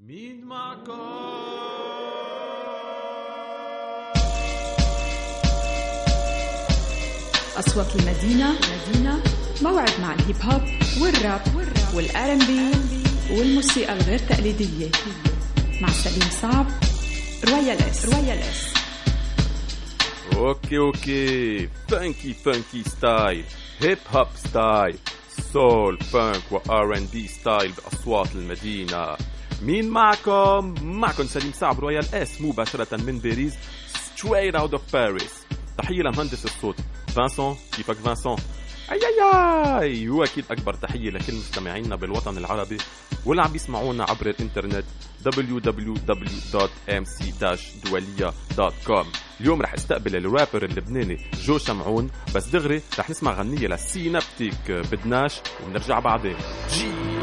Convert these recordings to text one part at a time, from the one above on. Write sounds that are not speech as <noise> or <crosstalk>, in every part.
مين معكم أصوات المدينة مدينة موعد مع الهيب هوب والراب وال R&B والموسيقى الغير تقليدية. مع سليم صعب Royal S Royal S okay okay. funky funky style hip hop style soul funk و R&B style بأصوات المدينة. مين معكم؟ معكم سليم صعب Royal S مباشرة من باريس straight out of Paris. تحية لمهندس الصوت فانسون كيفك فانسون أي أي أي! واكيد أكبر تحية لكل مستمعينا بالوطن العربي واللي عم بيسمعونا عبر الإنترنت www.mc-doualiya.com اليوم رح أستقبل الرابر اللبناني جو شمعون بس دغري رح نسمع غنية لسينابتيك بدناش وبنرجع بعدين. جي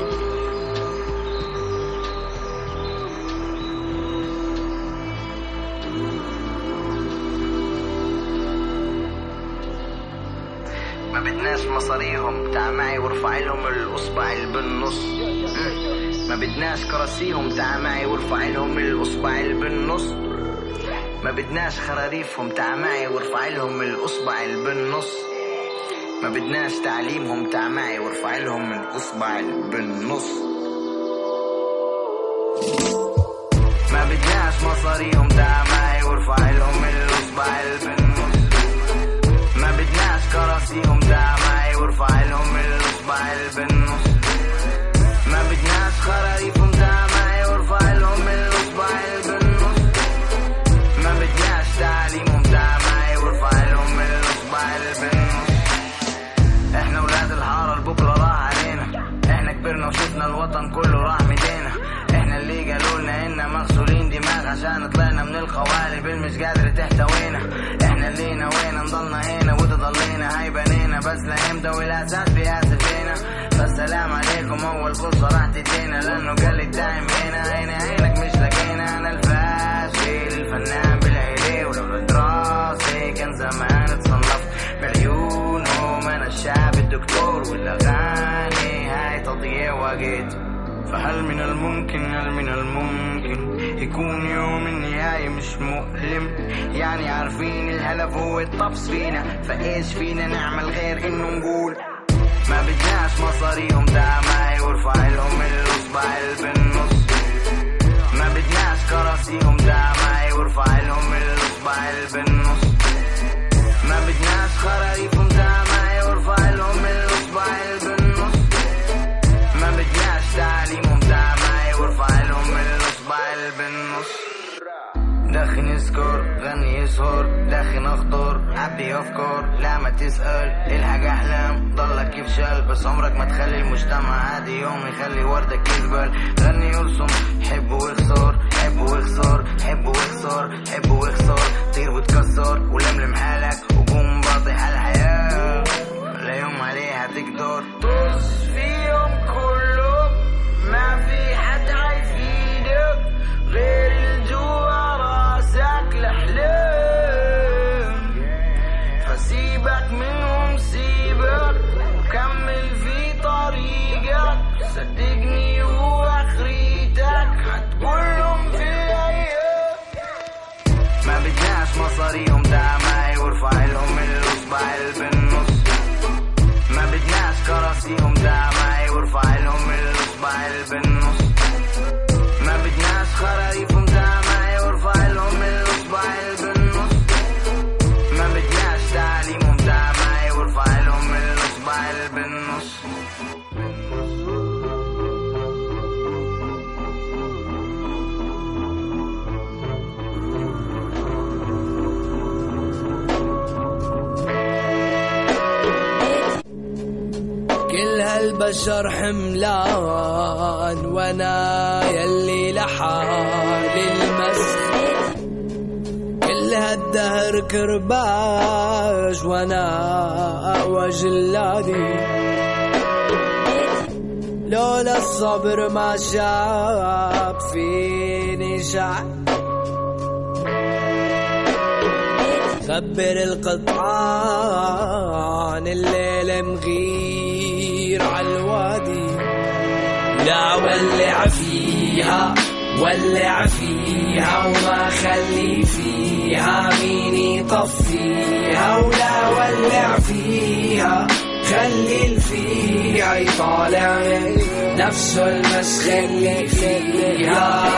بدناش مصاريهم. تع معي وارفع لهم الإصبع اللي بالنص. ما بدناش كراسيهم. تع معي وارفع لهم الإصبع اللي بالنص. ما بدناش خراريفهم. تع معي وارفع لهم الإصبع اللي بالنص. ما بدناش تعليمهم. تع معي وارفع لهم الإصبع اللي بالنص. ما بدناش مصاريهم. تع معي وارفع لهم الإصبع اللي بالنص. كراسيهم تاع معي وارفع لهم الأصبع اللي بالنص. ما بدناش خرايفهم تاع معي وارفع لهم الأصبع اللي بالنص. ما بدناش تعليمهم تاع معي وارفع لهم الأصبع اللي بالنص. إحنا ولاد الحارة البكرة راح علينا. إحنا كبرنا وشفنا الوطن كله راح مدينا إحنا اللي قالوا لنا إن مغسولين دماغ عشان طلعنا من القوالب مش قادرة تحتوينا. إحنا اللي نوينا نضلنا هنا. بس لامتى والاساس بياسف فينا فالسلام عليكم أول فرصة راح تدينا. لأنه قال لي دايم هنا هنا عينك مش لقينا أنا الفاشل الفنان بالعيلي ولولا دراسي كان زمان اتصنفت بعيونهم أنا الشاب الدكتور والأغاني هاي تضييع وقت. فهل من الممكن هل من الممكن؟ يكون يوم النهاية مش مؤلم. يعني عارفين الهدف هو الطبس فينا. فإيش فينا نعمل غير إنه نقول؟ ما بدناش مصاريهم تاع معي وارفع لهم الأصبع بالنص. ما بدناش كراسيهم تاع معي وارفع لهم الأصبع بالنص. ما بدناش خرايفهم يسكر غني يسهر دخن اخطر عبي أفكار لا ما تسأل الحاجة أحلام ضلك يفشل بس عمرك ما تخلي المجتمع عادي يوم يخلي وردك يقبل غني يرسم حب ويخسر حب ويخسر حب ويخسر حب ويخسر. طير وتكسر ولملم حالك وقوم باطح على الحياة. لا يوم عليها تقدر. ما شاب فيني شعب خبر القطعان الليل مغير عالوادي لا ولع فيها ولع فيها وما خلي فيها مين يطفيها؟ ولا ولع فيها. خلي الفيها يطالع نفسه المسخ اللي فيها.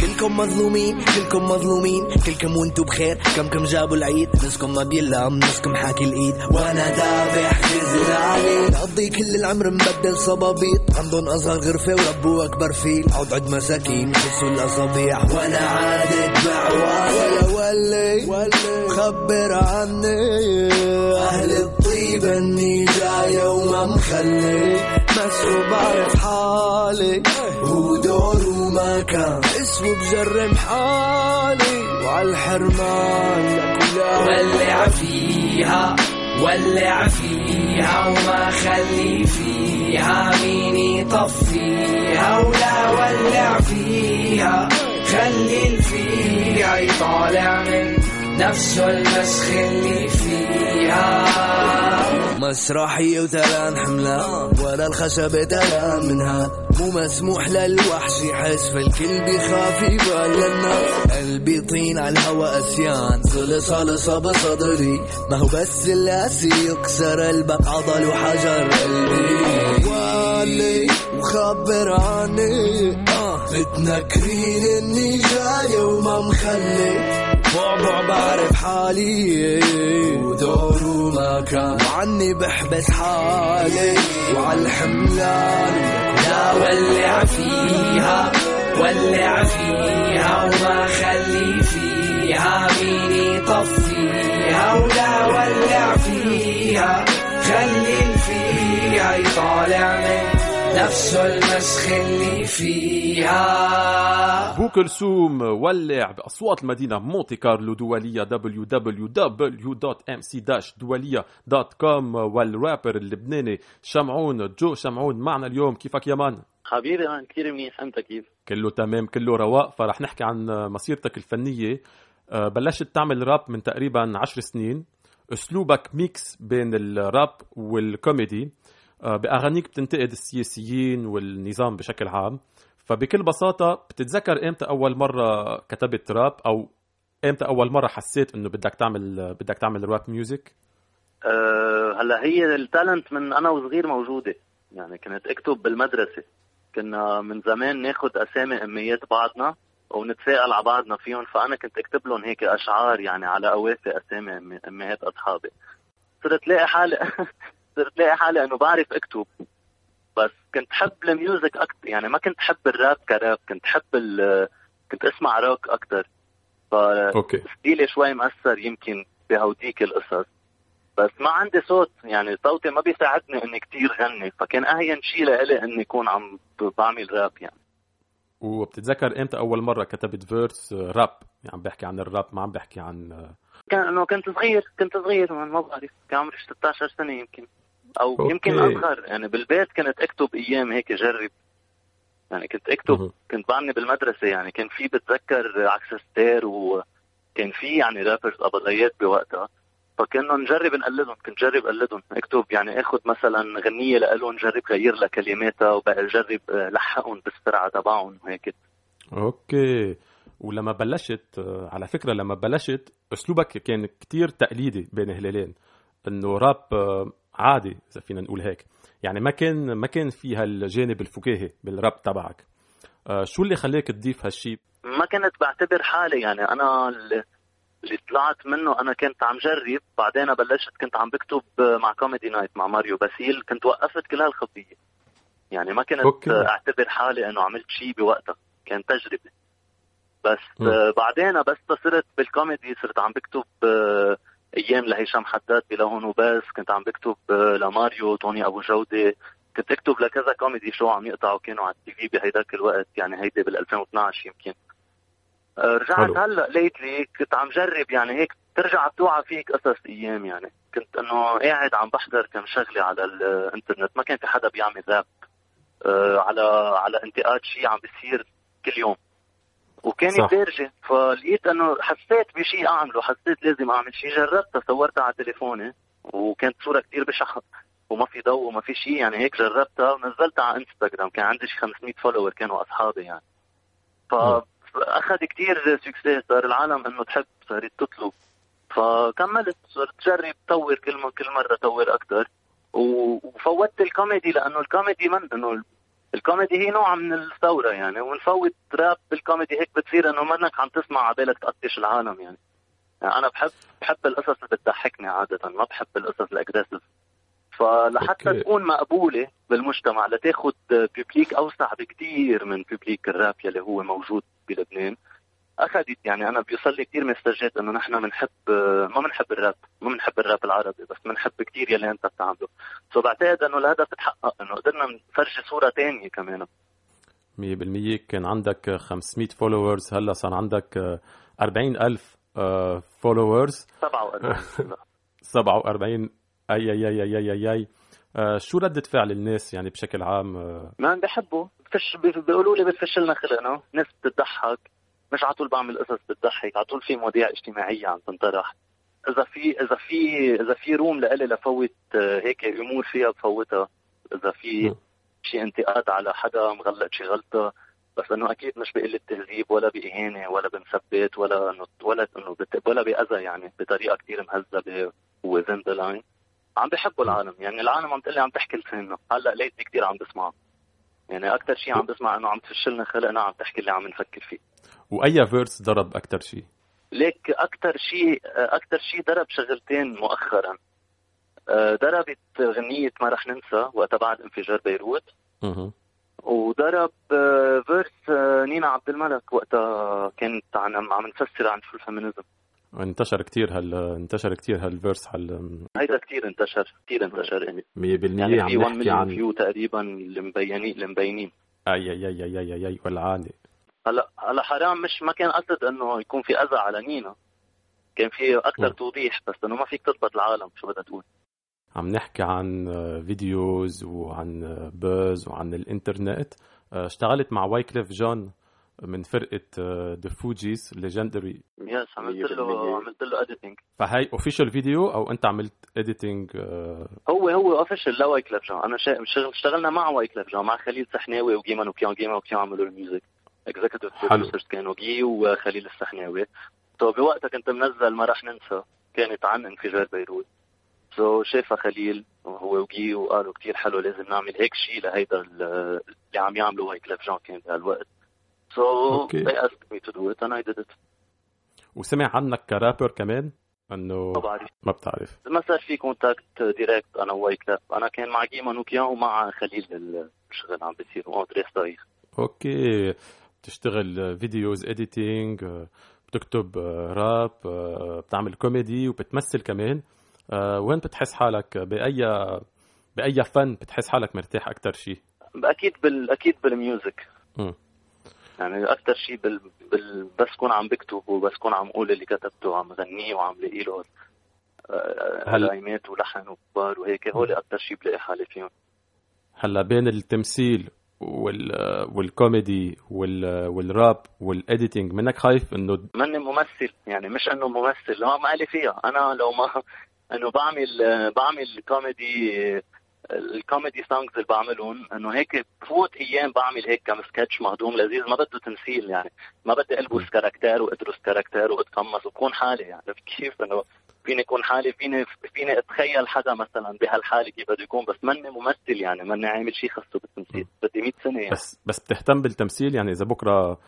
كلكم مظلومين كلكم مظلومين كلكم وانتو بخير. كم كم جابوا العيد نسكم ما بيلام نسكم حاكي الإيد. وأنا ذابح في زلالي نقضي كل العمر مبدل صبابيط. عندهم أصغر غرفة وربوا أكبر فيل. عود عد مساكين خسوا الأصابيع. وأنا عادت بعوالي ولا ولي. خبر عني. أهل الطيب إني جاي وما مخلي مسحوب بعرف حالي ودور وما كان اسمه بجرم حالي. وعالحرمان لكلها ولع فيها ولع فيها وما خلي فيها. مين يطفيها ولا ولع فيها؟ خلي الفيها يطالع من نفسه المسخ اللي فيها. مسرحية وثلان حملان ولا الخشبة تلان منها. مو مسموح للوحش يحس فالكل بيخاف يبان للناس قلبي طين على الهوى أسيان صلص صلصة بصدري. ما هو بس اللاسي يكسر البق عضل وحجر قلبي. والي وخبر عني آه متنكرين إني جاي وما مخلي. بعبع بعرف حالي ودور وما كان. وعني بحبس حالي وعالحملان لا ولع فيها ولع فيها وما خلي فيها. مين يطفيها ولا ولع فيها خلي فيها يطالع من نفسه المسخ اللي فيها. بو كلثوم ولع باصوات المدينة مونتي كارلو دولية www.mc-doualiya.com والرابر اللبناني. شمعون جو شمعون معنا اليوم. كيفك يا man؟ حبيبي man كثير منيح. أنت كيف؟ كله تمام كله رواق. فرح نحكي عن مسيرتك الفنية. أه، بلشت تعمل راب من تقريبا عشر سنين. أسلوبك mix بين الراب والكوميدي. أه، بأغانيك بتنتقد السياسيين والنظام بشكل عام. فبكل بساطة بتتذكر إمتى أول مرة كتبت راب؟ أو إمتى أول مرة حسيت إنه بدك تعمل بدك تعمل rap music أه هلا هي ال talent من أنا وصغير موجودة. يعني كنت أكتب بالمدرسة. كنا من زمان ناخذ أسامي أميات بعضنا ونتسلى على بعضنا فيهم. فأنا كنت أكتب لهم هيك أشعار يعني على قوافي أسامي امهات أصحابي. صرت لاقي حالي <laughs> صرت لاقي حالي إنه بعرف أكتب. بس كنت حب ال music أكثر يعني ما كنت حب الراب كراب كنت حب كنت أسمع روك أكثر ف okay. style ي شوي مأثر يمكن بهوديك القصص. بس ما عندي صوت يعني صوتي ما بيساعدني إني كتير غني فكان أهين شيء لإلي إني اكون عم بعمل راب يعني. وبتتذكر إمتى أول مرة كتبت verse راب يعني عم بحكي عن الراب ما عم بحكي عن كان إنه كنت صغير كنت صغير ما بعرف كان عمري 16 سنة يمكن. أو okay. يمكن اصغر يعني بالبيت كنت أكتب أيام هيك جرب يعني كنت أكتب مه. كنت بعمل بالمدرسة. يعني كان في بتذكر عكس السير وكان في يعني rappers أبضيات بوقتها. فكنا نجرب نقلدهم كنت جرب أقلدهم. أكتب يعني أخذ مثلا غنية لهم جرب غير لها كلماتها وبقى جرب لحقهم بالسرعة تبعهم وهيك أوكي. ولما بلشت على فكرة لما بلشت أسلوبك كان كتير تقليدي بين هلالين. إنه راب عادي إذا فينا نقول هيك. يعني ما كان ما كان في هالجانب الفكاهي بالراب تبعك. آه، شو اللي خلاك تضيف هالشيء ما كنت بعتبر حالي يعني أنا اللي طلعت منه أنا كنت عم جرب بعدين بلشت كنت عم بكتب مع comedy night مع ماريو باسيل كنت وقفت كل هالخطيه يعني ما كنت okay. أعتبر حالي إنه عملت شيء بوقتها كان تجربة. بس م. بعدين بس صرت بالكوميدي صرت عم بكتب آه، أيام لهشام حداد بلهون وبس. كنت عم بكتب آه، لماريو توني أبو جودة. كنت اكتب لكذا comedy show عم يقطعوا كانوا على ال TV بهيداك الوقت. يعني هيدي بال 2012 يمكن. آه، رجعت حلو. هلأ lately كنت عم جرب يعني هيك ترجع بتوعى فيك قصص أيام يعني. كنت إنه قاعد عم بحضر كم شغلة على الإنترنت. ما كان في حدا بيعمل راب آه، على على انتقاد شيء عم بيصير كل يوم. وكان صح. دارجه فلقيت أنه حسيت بشيء أعمله حسيت لازم أعمل شيء جربتها صورتها على تليفوني وكانت صورة كثير بشعه وما في ضوء وما في شيء يعني هيك جربتها ونزلتها على انستغرام كان عندي شي 500 follower كانوا أصحابي يعني. فأخذ كتير success صار العالم إنه تحب صارت تطلب. فكملت صرت تجرب طور كل كل مرة طور أكثر وفوتت الكوميدي لأنه الكوميدي من إنه الكوميدي هي نوع من الثورة يعني ونفوت راب بالكوميدي هيك بتصير إنه منك عم تسمع عبالك تقطش العالم يعني. يعني أنا بحب بحب القصص اللي بتضحكني عادة ما بحب القصص ال aggressive فلحتى okay. تكون مقبولة بالمجتمع لتاخذ public أوسع بكثير من public الراب يلي هو موجود بلبنان أخذت يعني أنا بيوصل لي كثير مسجات إنه نحن بنحب ما بنحب الراب ما بنحب الراب العربي بس بنحب كثير يلي أنت بتعمله. so بعتقد إنه الهدف تحقق إنه قدرنا نفرجي صورة ثانية كمان. 100% كان عندك 500 followers هلأ صار عندك 40000 followers 47 47 أي أي أي أي أي, أي. آه شو ردة فعل الناس يعني بشكل عام؟ آه ما بحبوا بفش بيقولوا لي بتفش لنا خلقنا، ناس بتضحك. مش على طول بعمل قصص بتضحك، على طول في مواضيع اجتماعية عم تنطرح. إذا في إذا في إذا في room لإلي لفوت آه، هيك أمور فيها بفوتها، إذا في شيء انتقاد على حدا مغلق شي غلطة بس إنه أكيد مش بقلة تهذيب ولا بإهانة ولا بمسبة ولا إنه ولا إنه ولا بأذى يعني بطريقة كثير مهذبة within the line عم بحبوا العالم. يعني العالم عم تقلي عم تحكي لساننا. هلأ lately كثير عم بسمع يعني أكثر شيء عم بسمع إنه عم تفش لنا خلقنا عم تحكي اللي عم نفكر فيه. وأي verse ضرب أكثر شيء ليك أكثر شيء أكثر شيء ضرب شغلتين مؤخرا آه، ضربت غنية ما رح ننسى وقتها بعد انفجار بيروت وضرب verse آه، نينا عبد الملك وقتها كانت عم تفسر عن شو ال feminism انتشر كثير هال انتشر كثير هال verse هال هيدا كثير انتشر كثير انتشر يعني 100% يعني عم نحكي عن view تقريبا المليونين المليونين اي اي اي اي اي اي ولعانه هلا هلا حرام مش ما كان قصد إنه يكون في أذى على نينا كان في أكثر توضيح بس إنه ما فيك تضبط العالم شو بدها تقول؟ عم نحكي عن videos وعن views وعن الإنترنت. اشتغلت مع وايكليف جون من فرقة ذا فوجيز legendary yes عملت له عملت له editing فهي official video أو أنت عملت editing هو هو official لوايكليف جون. أنا اشتغلنا مع وايكليف جون مع خليل سحناوي وجيمان وكيان. جيمان وكيان عملوا ال music executive producers كانوا جي وخليل السحناوي. so بوقتها كنت منزل ما راح ننسى. كانت عن انفجار بيروت. so شافها خليل وهو وجي وقالوا كثير حلو لازم نعمل هيك شيء لهيدا اللي عم يعملوا وايكليف جون كان بهالوقت. So okay. they asked me to do it and I did it. وسمع عنك كرابر كمان؟ إنه ما بعرف. ما بتعرف. ما صار في contact direct أنا ووايك أنا كان مع جيمان وكيان ومع خليل الشغل عم بيصير. and the rest is تاريخ okay. بتشتغل videos editing بتكتب راب بتعمل كوميدي وبتمثل كمان. وين بتحس حالك؟ بأي بأي فن بتحس حالك مرتاح أكثر شيء أكيد بال أكيد بال music. يعني أكثر شيء بال... بال... بس كون عم بكتب وبس كون عم أقول اللي كتبته وعم غنيه وعم لاقي له كلمات ولحن وكبار وهيك هول أكثر شيء بلاقي حالي فيهم. هلا بين التمثيل وال والكوميدي وال والراب وال editing منك خايف إنه ماني ممثل يعني مش إنه ممثل ما لي فيها. أنا لو ما <laughs> إنه بعمل بعمل comedy ال comedy songs اللي بعملهم إنه هيك بفوت أيام بعمل هيك كم سكتش مهضوم لذيذ ما بده تمثيل يعني. ما بدي ألبس character وأدرس character وأتقمص وكون حالي يعني. <laughs> كيف؟ إنه فيني اكون حالي فيني فيني أتخيل حدا مثلا بهالحالة كيف بده يكون بس ماني ممثل يعني ماني عامل شيء خاصه بالتمثيل. بدي 100 سنة يعني. بس بس بتهتم بالتمثيل يعني؟ إذا بكرة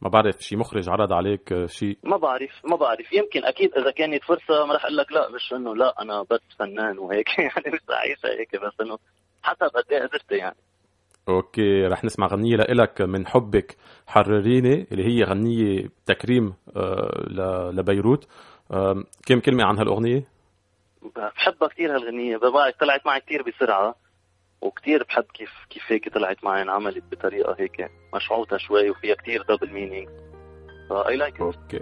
ما بعرف شي مخرج عرض عليك شيء ما بعرف ما بعرف. يمكن أكيد إذا كانت فرصة ما راح أقول لك لا مش إنه لا أنا بس فنان وهيك. <laughs> يعني مش عايشها هيك بس إنه حسب قد إيه قدرت يعني. okay رح نسمع غنية لإلك من حبك حرريني اللي هي غنية تكريم آه، لبيروت. كم كلمة عن هالأغنية؟ بحبها كثير هالغنية بعرف طلعت معي كثير بسرعة وكثير بحب كيف كيف هيك طلعت معي انعملت بطريقة هيك مشعوطة شوي وفيها كثير double meaning ف I like okay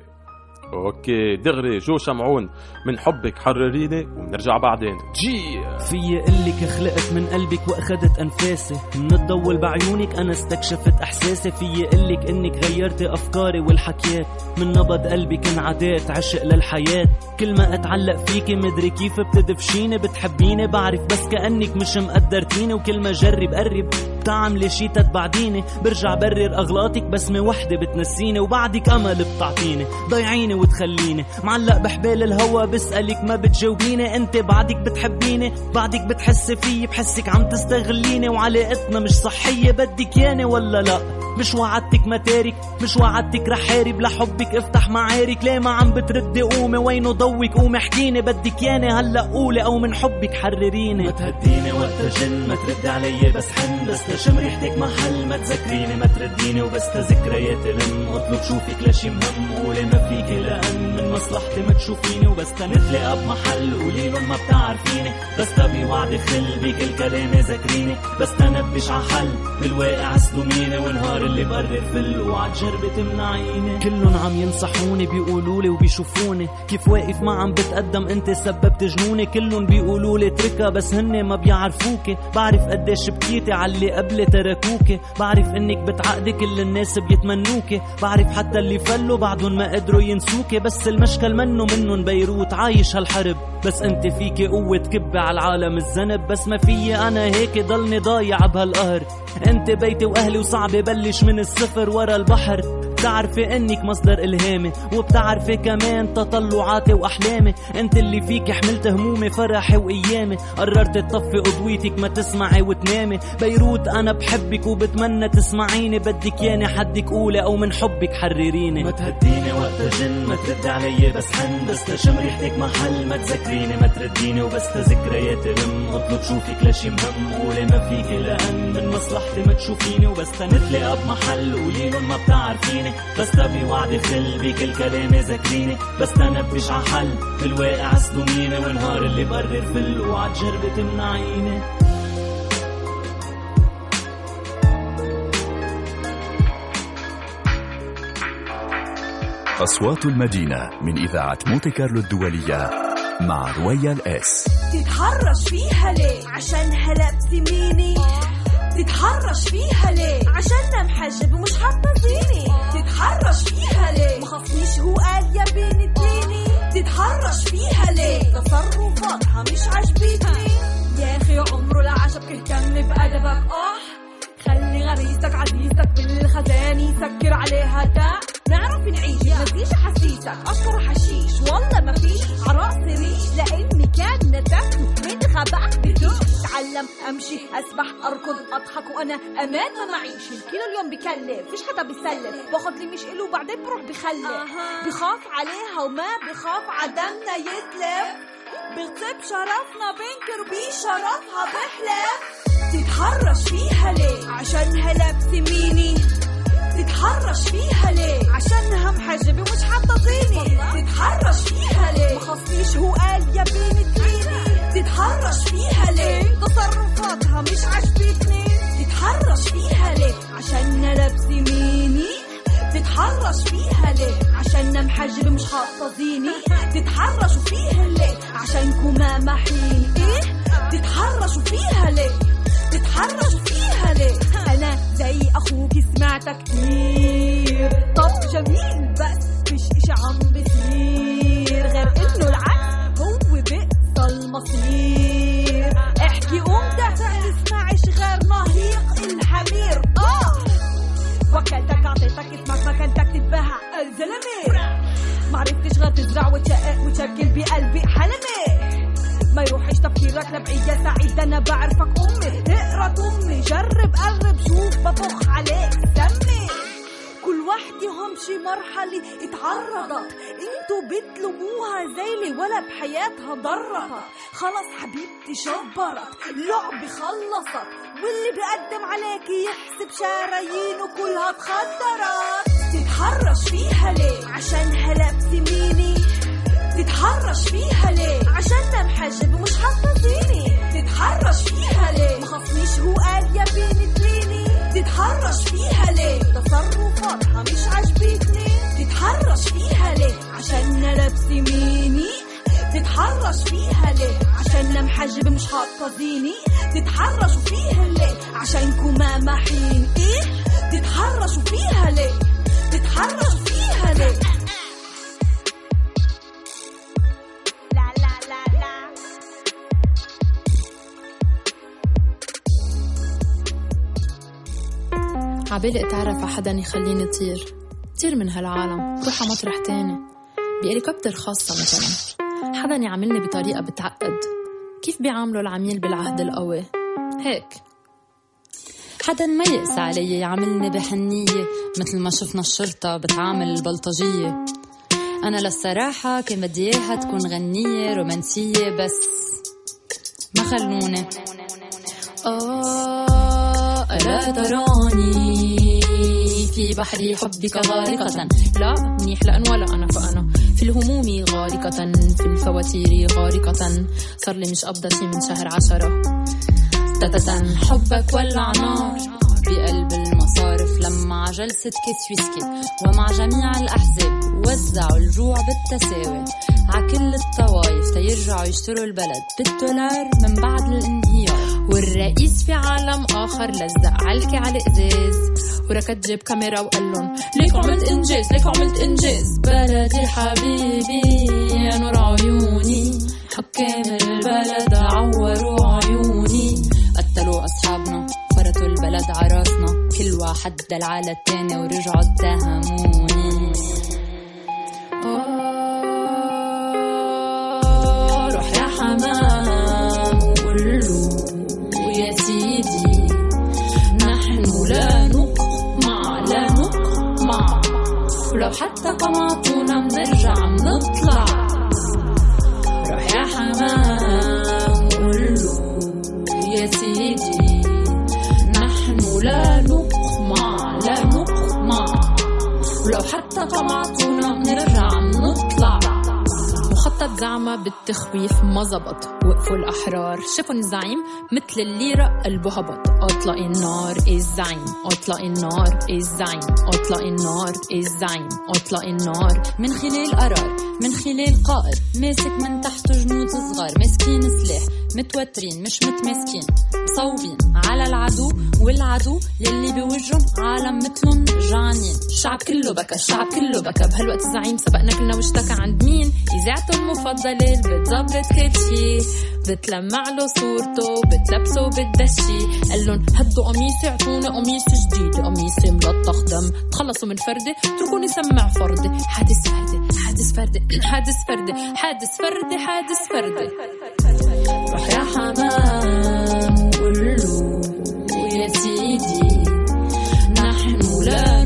okay دغري جو شمعون من حبك حرريني وبنرجع بعدين. جي! في قلك خلقت من قلبك وأخذت أنفاسي. من الضوء بعيونك أنا استكشفت إحساسي. في قلك انك غيرتي أفكاري والحكيات. من نبض قلبك انعديت عشق للحياة. كل ما أتعلق فيكي مدري كيف بتدفشيني بتحبيني. بعرف بس كأنك مش مقدرتيني. وكل ما جرب قرب بتعملي شي تتبعديني. برجع برر أغلاطك بسمة وحدة بتنسيني وبعدك أمل بتعطيني. ضيعيني وتخليني. معلق بحبال الهوا بسألك ما بتجاوبيني. أنت بعدك بتحبيني بعدك بتحسي فيي بحسك عم تستغليني. وعلاقتنا مش صحية بدك ياني ولا لأ؟ مش وعدتك متارك مش وعدتك رح حارب لحبك. افتح معارك ليه ما عم بتردي قومي وينه ضوك قومي احكيني بدك ياني هلا قولي أو من حبك حرريني. ما تهديني وقت الجن ما تردي علي بس حن بس تشم ريحتك محل. ما تذكريني ما ترديني وبس تذكرياتي لم اطلب شوفك لشي مهم قولي ما فيكي لأن من مصلحتي ما تشوفيني وبس تنتلاقى بمحل قولي ما بتعرفيني. بس تبي وعد خل بكل كلامي ذكريني بس تنبش عحل بالواقع سلوميني ونهار اللي بقرر فل وعالجربة تمنعيني كلن عم ينصحوني بيقولوا لي وبيشوفوني. كيف واقف ما عم بتقدم انت سببت جنوني. كلن بيقولوا لي اتركها بس هن ما بيعرفوكي. بعرف قديش بكيتي على قبل تركوكي. بعرف انك بتعقدي كل الناس بيتمنوكي. بعرف حتى اللي فلوا بعدهم ما قدروا ينسوكي. بس المشكل منه منن بيروت عايش هالحرب. بس انت فيكي قوة تكبي على العالم الذنب بس ما فيي أنا هيك ضلني ضايع بهالقهر. انت بيتي واهلي وصعب بلش من الصفر ورا البحر. بتعرفي إنك مصدر إلهامي وبتعرفي كمان تطلعاتي وأحلامي. أنت اللي فيك حملت همومي فرحي وأيامي. قررت تطفي قضويتك ما تسمعي وتنامي. بيروت أنا بحبك وبتمنى تسمعيني. بدك ياني حدك قولي أو من حبك حرريني. ما تهديني. وقت الجن ما تردي علي بس حن بس تشم ريحتك محل ما تذكريني ما ترديني. وبس تذكرياتي لم اطلب شوفك لشي مهم. قولي ما فيكي لأن من مصلحتي ما تشوفيني. وبس تنتلاقى بمحل قولي ما بتعرفيني. بس تبي وعد خل بكل كلامي ذكريني بس تنبش عحل بالواقع صدميني ونهار اللي بقرر فل وعالجربة تمنعيني. أصوات المدينة من إذاعة مونتي كارلو الدولية مع رويال إس. تتحرش فيها ليه؟ عشان هلبس ميني تتحرش فيها ليه؟ عشان محجب ومش حاطة زيني. تتحرش فيها ليه؟ مخصنيش هو قال يا بنت ديني تتحرش فيها ليه؟ تصرفاتها مش عجبتني يا أخي عمره لا عجبك اهتم بأدبك. آه خلي غريزتك عزيزتك بالخزانة يسكر عليها تا نعرف نعيش نزيش حسيسك. أشكر حشيش. والله ما فيش عراس ريش لأني كان ندك من غباء بدوش تعلم أمشي. أسبح. أركض. أضحك. وأنا أمان ما معيش الكيلو اليوم بكلف. فيش حدا بيسلف. باخد لي مش إله وبعدين بروح بخلف. بخاف عليها وما بخاف عدمنا يتلف. بغصب شرفنا بنكر بيه شرفها بحلف. تتحرش فيها ليه؟ عشانها لابسة ميني تتحرش فيها ليه؟ عشانها محجبة ومش حاطة تتحرش فيها ليه؟ مخصنيش هو قال يا بنت ميني تتحرش فيها ليه؟ تصرفاتها؟ مش عجبتني تتحرش فيها ليه؟ عشانها لابسة ميني. تتحرش فيها ليه؟ عشان محجب مش حاطه زيني تتحرشوا فيها ليه؟ عشانكم ما محين إيه تتحرشوا فيها ليه؟ تتحرشوا فيها ليه؟ زي أخوك سمعتك كتير طب جميل بس فيش اشي عم بصير غير إنه العكس هو بئس المصير. احكي قوم دافع تسمعش غير نهيق الحمير؟ آه. وكلتك أعطيتك اسمك مكانتك تتباهى الزلمة. معرفتش غير تزرع وتشقق وتشكل بقلبي حلمي ما يروحش تفكيرك لبعية سعيد أنا بعرفك أمي. شي مرحلة اتعرضت. انتو بتلوموها زيلي ولا بحياتها ضرتك خلص حبيبتي شبرت. لعبة خلصت. واللي بيقدم عليكي يحسب شرايينه كلها تخدرت تتحرش فيها ليه؟ عشانها لابسة ميني تتحرش فيها ليه؟ عشان محجب ومش حاطه تتحرش فيها ليه؟ مخصنيش هو قال يا بنت ميني تتحرش فيها ليه؟ تصرفاتها مش عجبتني تتحرش فيها ليه؟ عشان لابسة ميني. تتحرش فيها ليه؟ عشان محجب مش حاطة زيني. تتحرشوا فيها ليه؟ عشانكم ما محين إيه تتحرشوا فيها ليه؟ تتحرشوا فيها ليه؟ عبالي اتعرف على حدا يخليني طير طير من هالعالم روح على مطرح تاني. بهليكوبتر خاصة مثلا. حدا يعاملني بطريقة بتعقد. كيف بيعاملوا العميل بالعهد القوي؟ هيك. حدا ما يقسى علي يعاملني بحنية مثل ما شفنا الشرطة بتعامل البلطجية أنا للصراحة كان بدي إياها تكون غنية رومانسية بس ما خلوني. آه ألا تراني في بحر حبك غارقة. لا منيح لأن ولا أنا فأنا. في الهموم غارقة في الفواتير غارقة. صار لي مش قبضة شي من شهر عشرة. تتتن حبك ولع نار بقلب المصارف. لما جلسة كيس ويسكي. ومع جميع الأحزاب وزعوا الجوع بالتساوي. ع كل الطوايف تيرجعوا يشتروا البلد. بالدولار من بعد الانهيار. والرئيس في عالم آخر لزق علكي على الإزاز. وركض جيب كاميرا وقال لهم ليك عملت إنجاز ليك عملت إنجاز. بلدي حبيبي يا نور عيوني حكام البلد عوروا عيوني. قتلوا أصحابنا فرطوا البلد عراسنا كل واحد دل على التاني ورجعوا اتهموني. ولو حتى قمعتونا بنرجع بنطلع روح يا حمام وقول له يا سيدي. نحن لا نقمع لا نقمع. ولو حتى قمعتونا بنرجع بنطلع مخطط زعمة بالتخويف ما زبط. وقفوا الأحرار. شافوا الزعيم مثل الليرة قلبه هبط أطلق النار الزعيم؟ أطلق النار الزعيم؟ أطلق النار الزعيم؟ أطلق النار. من خلال قرار من خلال قائد ماسك من تحته جنود صغار. ماسكين سلاح. متوترين مش متماسكين. مصوبين. على العدو والعدو يلي بوجههم عالم مثلهم جعانين الشعب كله بكى الشعب كله بكى. بهالوقت الزعيم سبقنا كلنا واشتكى عند مين؟ اذاعته المفضله بتظبط كل شي. بتلمع له صورته بتلبسه بتدشي قال لهم هدوا قميصي اعطوني قميص جديد. قميصي ملطخ دم. تخلصوا من فردي اتركوني سمع فردي حادث فردي حادث فردي <clears throat> حادث فردي حادث فردي حادث فردي روح يا حمام له يا سيدي. نحن لا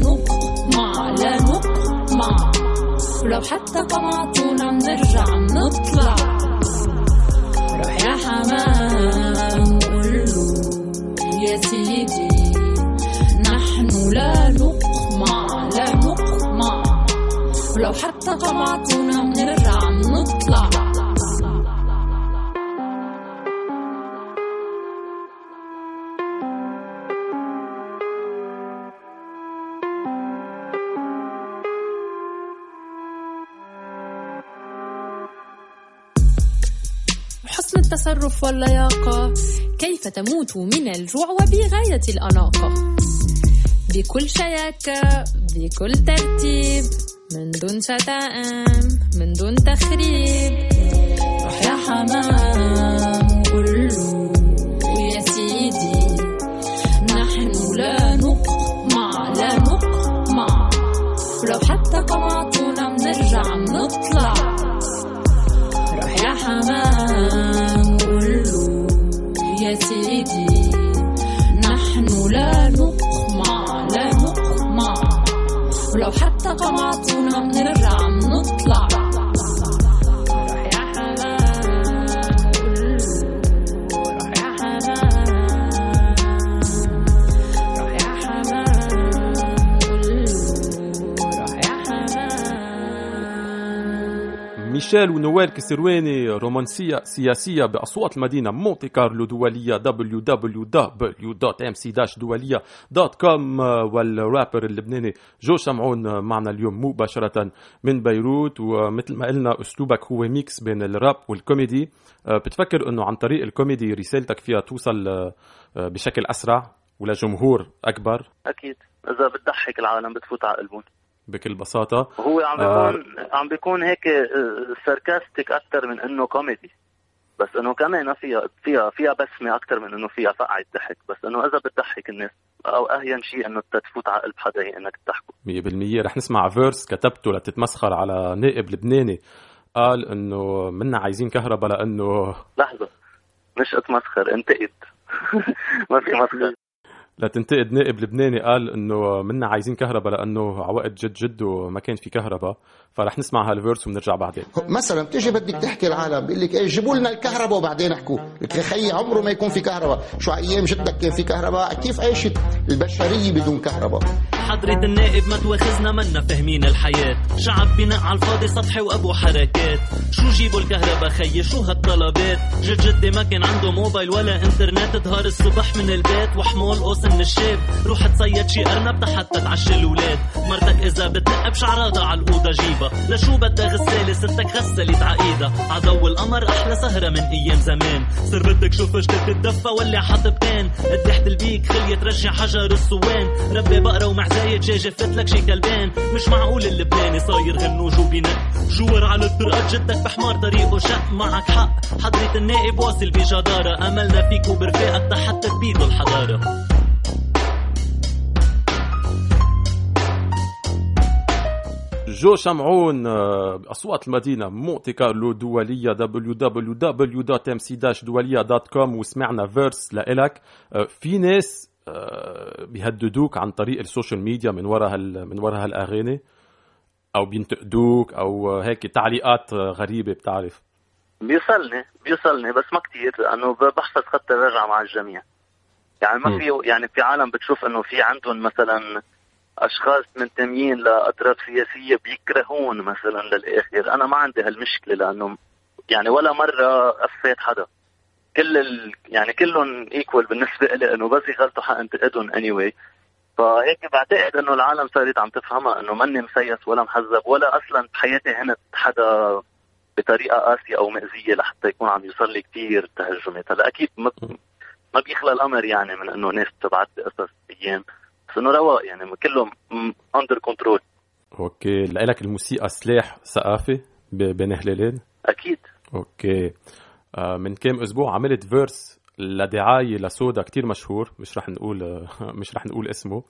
حتى قمعتونا روح يا حمام يا سيدي. نحن لا نقمع لا نقمع. ولو حتى قمعتونا بنرجع بنطلع التصرف واللياقة. كيف تموت من الجوع وبغاية الأناقة؟ بكل شياكة بكل ترتيب من دون شتائم من دون تخريب. روح يا حمام. ولو حتى قمعتونا بنرجع بنطلع ميشيل ونوال كسرواني رومانسية سياسية بأصوات المدينة مونتي كارلو دولية www.mc-دولية.com والرابر اللبناني جو شمعون معنا اليوم مباشرة من بيروت ومثل ما قلنا أسلوبك هو mix بين الراب والكوميدي بتفكر أنه عن طريق الكوميدي رسالتك فيها توصل بشكل أسرع ولجمهور أكبر أكيد اذا بتضحك العالم بتفوت على قلبهم بكل بساطة. وهو عم آه. بيكون عم بيكون هيك sarcastic أكثر من إنه كوميدي بس إنه كمان فيها فيها فيها بسمة أكثر من إنه فيها فقعه ضحك بس إنه إذا بتضحك الناس أو اهين شيء إنه تفوت على قلب حدا هي إنك تضحكوا 100% رح نسمع verse كتبته لتتمسخر على نائب لبناني. قال إنه منا عايزين كهرباء لأنه لحظة. مش أتمسخر انتقد. <laughs> ما في مسخر لتنتقد نائب لبناني قال إنه منا عايزين كهرباء لأنه على وقت جد جد وما كان في كهرباء فرح نسمع هال verse ونرجع بعدين. مثلا بتيجي بدك تحكي العالم بيقول لك إيه جيبوا لنا الكهرباء وبعدين احكوا. لك خيي عمره ما يكون في كهرباء. شو أيام جدك كان في كهرباء؟ كيف عيشت البشرية بدون كهرباء؟ حضرة النائب ما تواخذنا منا فاهمين الحياة. شعب بناء على الفاضي سطحي وأبو حركات. شو جيبوا الكهرباء خيي؟ شو هالطلبات؟ جد جدي ما كان عنده موبايل ولا إنترنت ظهر الصبح من البيت وحمول قوس من الشاب روح تصيد شي أرنب حتى تعشي الاولاد مرتك إذا بتنقب شعراتها على الأوضة جيبها لشو بدها غسالة؟ ستك غسلت عقيدة. عضو القمر أحلى سهرة من أيام زمان. صر بدك شوف تتدفى ولع حطبتين قد البيك خلية ترجع حجر الصوان ربي بقرة ومعزة زي دجاجة فتلك شي كلبان. مش معقول اللبناني صاير غنوج وبناء جوار على الطرقات جدك بحمار طريقه شق. معك حق. حضرة النائب واصل بجدارة. أملنا فيك وبرفاقك حتى تبيدوا الحضارة. جو شمعون آه، أصوات المدينة مونتي كارلو دولية www.mc-دولية.com وسمعنا فيرس لإلك. آه، في ناس آه، بيهددوك عن طريق السوشيال ميديا من وراء من وراء هالأغاني أو بينتقدوك أو هيك تعليقات غريبة بتعرف. بيوصلني بيوصلني بس ما كثير لأنه بحفظ خط الرجعة مع الجميع. يعني ما في يعني في عالم بتشوف إنه في عندهم مثلا أشخاص منتميين لأطراف سياسية بيكرهون مثلا للآخر. أنا ما عندي هالمشكلة لأنه يعني ولا مرة قفيت حدا. كل ال... يعني كلهم equal بالنسبة لي إنه بس يغلطوا حانتقدهم اني anyway. فهيك بعتقد إنه العالم صارت عم تفهمها إنه ماني مسيس ولا محزب ولا أصلا بحياتي هنت حدا بطريقة قاسية أو مأذية لحتى يكون عم يوصل لي كثير تهجمات. هلا أكيد ما ما بيخلى الأمر يعني من إنه ناس تبعت لي قصص أيام بس انه رواق يعني كلهم under control okay. لك الموسيقى سلاح ثقافي بين هلالين؟ أكيد. okay. آه، من كام أسبوع عملت verse لدعاية ل soda كتير مشهور مش رح نقول <laughs> مش رح نقول اسمه.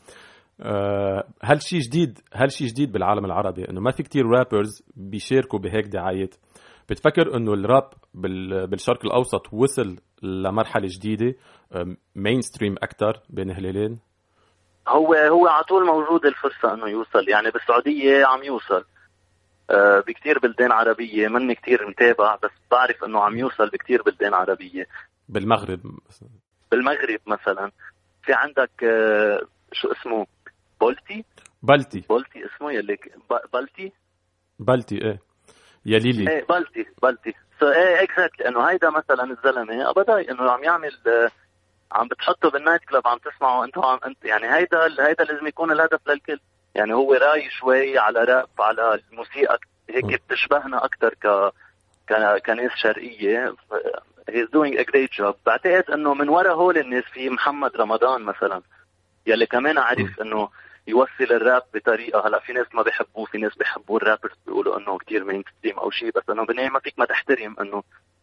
آه، هل شيء جديد هل شيء جديد بالعالم العربي؟ إنه ما في كتير rappers بيشاركوا بهيك دعايات. بتفكر إنه الراب بالشرق الأوسط وصل لمرحلة جديدة mainstream أكثر بين هلالين؟ هو هو على طول موجود الفرصة إنه يوصل. يعني بالسعودية عم يوصل. آه، بكتير بلدان عربية. مني كتير متابع بس بعرف إنه عم يوصل بكتير بلدان عربية. بالمغرب مثلا. بالمغرب مثلا. في عندك آه، شو اسمه؟ بولتي بلتي. بولتي اسمه يلي بلتي؟ بلتي إيه. يا ليلي إيه بلتي بلتي. so إيه exactly إنه هيدا مثلا الزلمة ابدا إنه عم يعمل آه، عم بتحطه بال night club عم تسمعه انت عم انت يعني هيدا هيدا لازم يكون الهدف للكل. يعني هو راي شوي على راب على الموسيقى. هيك بتشبهنا أكثر ك كناس شرقية. he's doing a great job بعتقد إنه من وراء هول الناس في محمد رمضان مثلا يلي كمان عرف إنه يوصل الراب بطريقة. هلأ في ناس ما بيحبوه في ناس بيحبوا ال rappers بيقولوا إنه كثير mainstream أو شيء بس إنه بالنهاية ما فيك ما تحترم إنه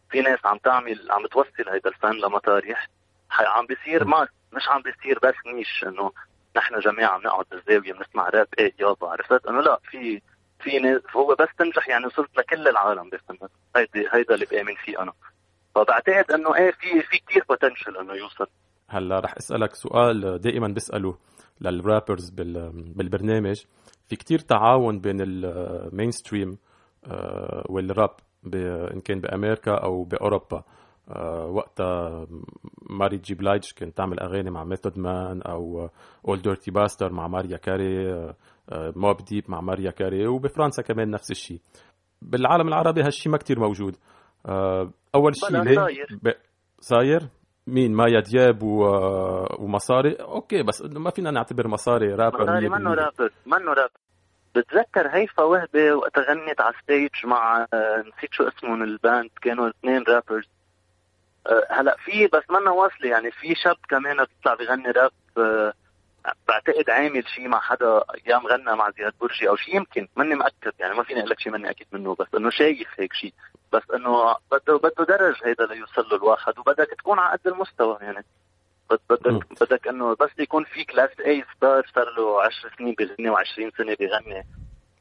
في ناس عم تعمل عم توصل هيدا الفن لمطارح عم بيصير ما مش عم بيصير بس niche إنه نحن جماعة بنقعد بالزاوية بنسمع راب إيه يابا عرفت؟ إنه لا في في ناس هو بس تنجح يعني وصلت لكل العالم بفهمت هيدي هيدا اللي بآمن فيه أنا. فبعتقد إنه إيه في في كثير potential إنه يوصل. هلأ رح أسألك سؤال دائما بسأله لل rappers بالبرنامج. في كتير تعاون بين ال mainstream والراب إن كان بأمريكا أو بأوروبا. وقتها ماري جي بلايدج كانت تعمل أغاني مع ميثود مان أو اول ديرتي باستر مع ماريا كاري موب آه، ديب مع ماريا كاري وبفرنسا كمان نفس الشيء بالعالم العربي هالشيء ما كتير موجود. آه، أول شيء ليه؟ صاير مين؟ مايا دياب و... ومصاري؟ okay بس ما فينا نعتبر مصاري رابر مصاري منه رابر منه رابر. بتذكر هيفا وهبة وقت غنت على stage مع نسيت شو اسمهم ال band كانوا اثنين rappers هلا في بس منا واصله يعني في شاب كمان بيطلع بيغني راب أه، بعتقد عامل شيء مع حدا يا مغنى مع زياد برجي أو شيء يمكن ماني مأكد يعني ما فيني أقول لك شيء ماني أكيد منه بس إنه شايف هيك شيء بس إنه بده بده درج هيدا ليوصل له الواحد وبدك تكون على قد المستوى يعني. بد- بدك بدك إنه بس يكون في class A star صار له 10 سنين بغني و20 سنة بغني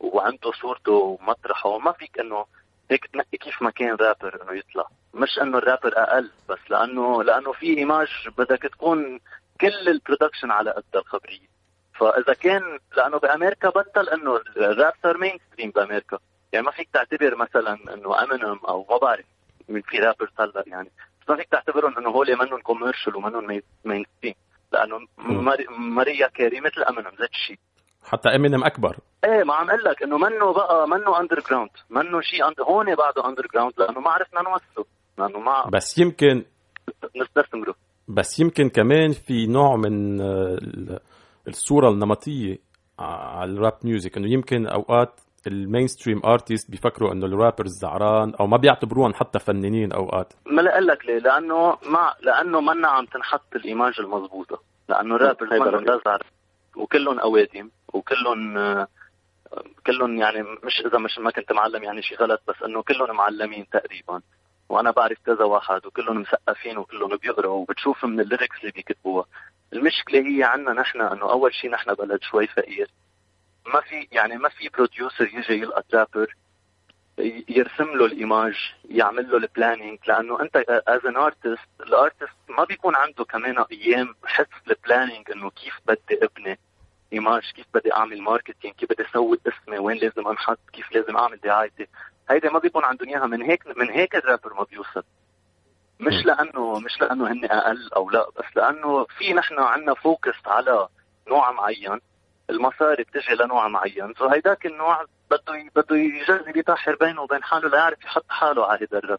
وعنده صورته ومطرحه ما فيك إنه هيك تنقي كيف ما كان رابر إنه يطلع. مش إنه الرابر أقل بس لأنه لأنه في image بدك تكون كل ال production على قد الخبرية. فإذا كان لأنه بأمريكا بطل إنه الراب صار mainstream بأمريكا. يعني ما فيك تعتبر مثلا إنه امينيم أو ما بعرف من في رابر هلا يعني. بس ما فيك تعتبرهم إنه هول منهم commercial ومنهم mainstream لأنه ماري- ماريا كاري مثل امينيم ذات الشيء حتى امينيم أكبر. إيه ما عم أقول لك إنه منه بقى منه underground منه شيء und... هون بعده underground لأنه ما عرفنا نوصله لأنه ما بس يمكن نستثمره بس يمكن كمان في نوع من آه، ال- الصورة النمطية على ال rap music إنه يمكن أوقات ال mainstream artists بيفكروا إنه ال rappers زعران أو ما بيعتبروهم حتى فنانين أوقات. ما لاقول لك ليه؟ لأنه ما لأنه منا عم تنحط ال image المضبوطة. لأنه ال rappers منهم لا زعر وكلهم أوادم وكلهم آه، كلهم يعني مش إذا مش ما كنت معلم يعني شيء غلط بس إنه كلهم معلمين تقريبا. وأنا بعرف كذا واحد وكلهم مثقفين وكلهم بيقروا وبتشوف من ال lyrics اللي بيكتبوها. المشكلة هي عنا نحن إنه أول شيء نحن بلد شوي فقير. ما في يعني ما في producer يجي يلقى رابر يرسم له ال image يعمل له ال planning لأنه أنت as an artist ال artist ما بيكون عنده كمان أيام حس ال planning إنه كيف بدي أبني image كيف بدي أعمل marketing كيف بدي أسوي اسمي وين لازم أنحط كيف لازم أعمل دعايتي. هيدا ما بيكون عندهم اياها من هيك من هيك الرابر ما بيوصل. مش لأنه مش لأنه هن أقل أو لا بس لأنه في نحن عندنا focus على نوع معين المصاري بتجي لنوع معين. فهيداك النوع بده بده يجرب يطحر بينه وبين حاله ليعرف يحط حاله على هيدا الراب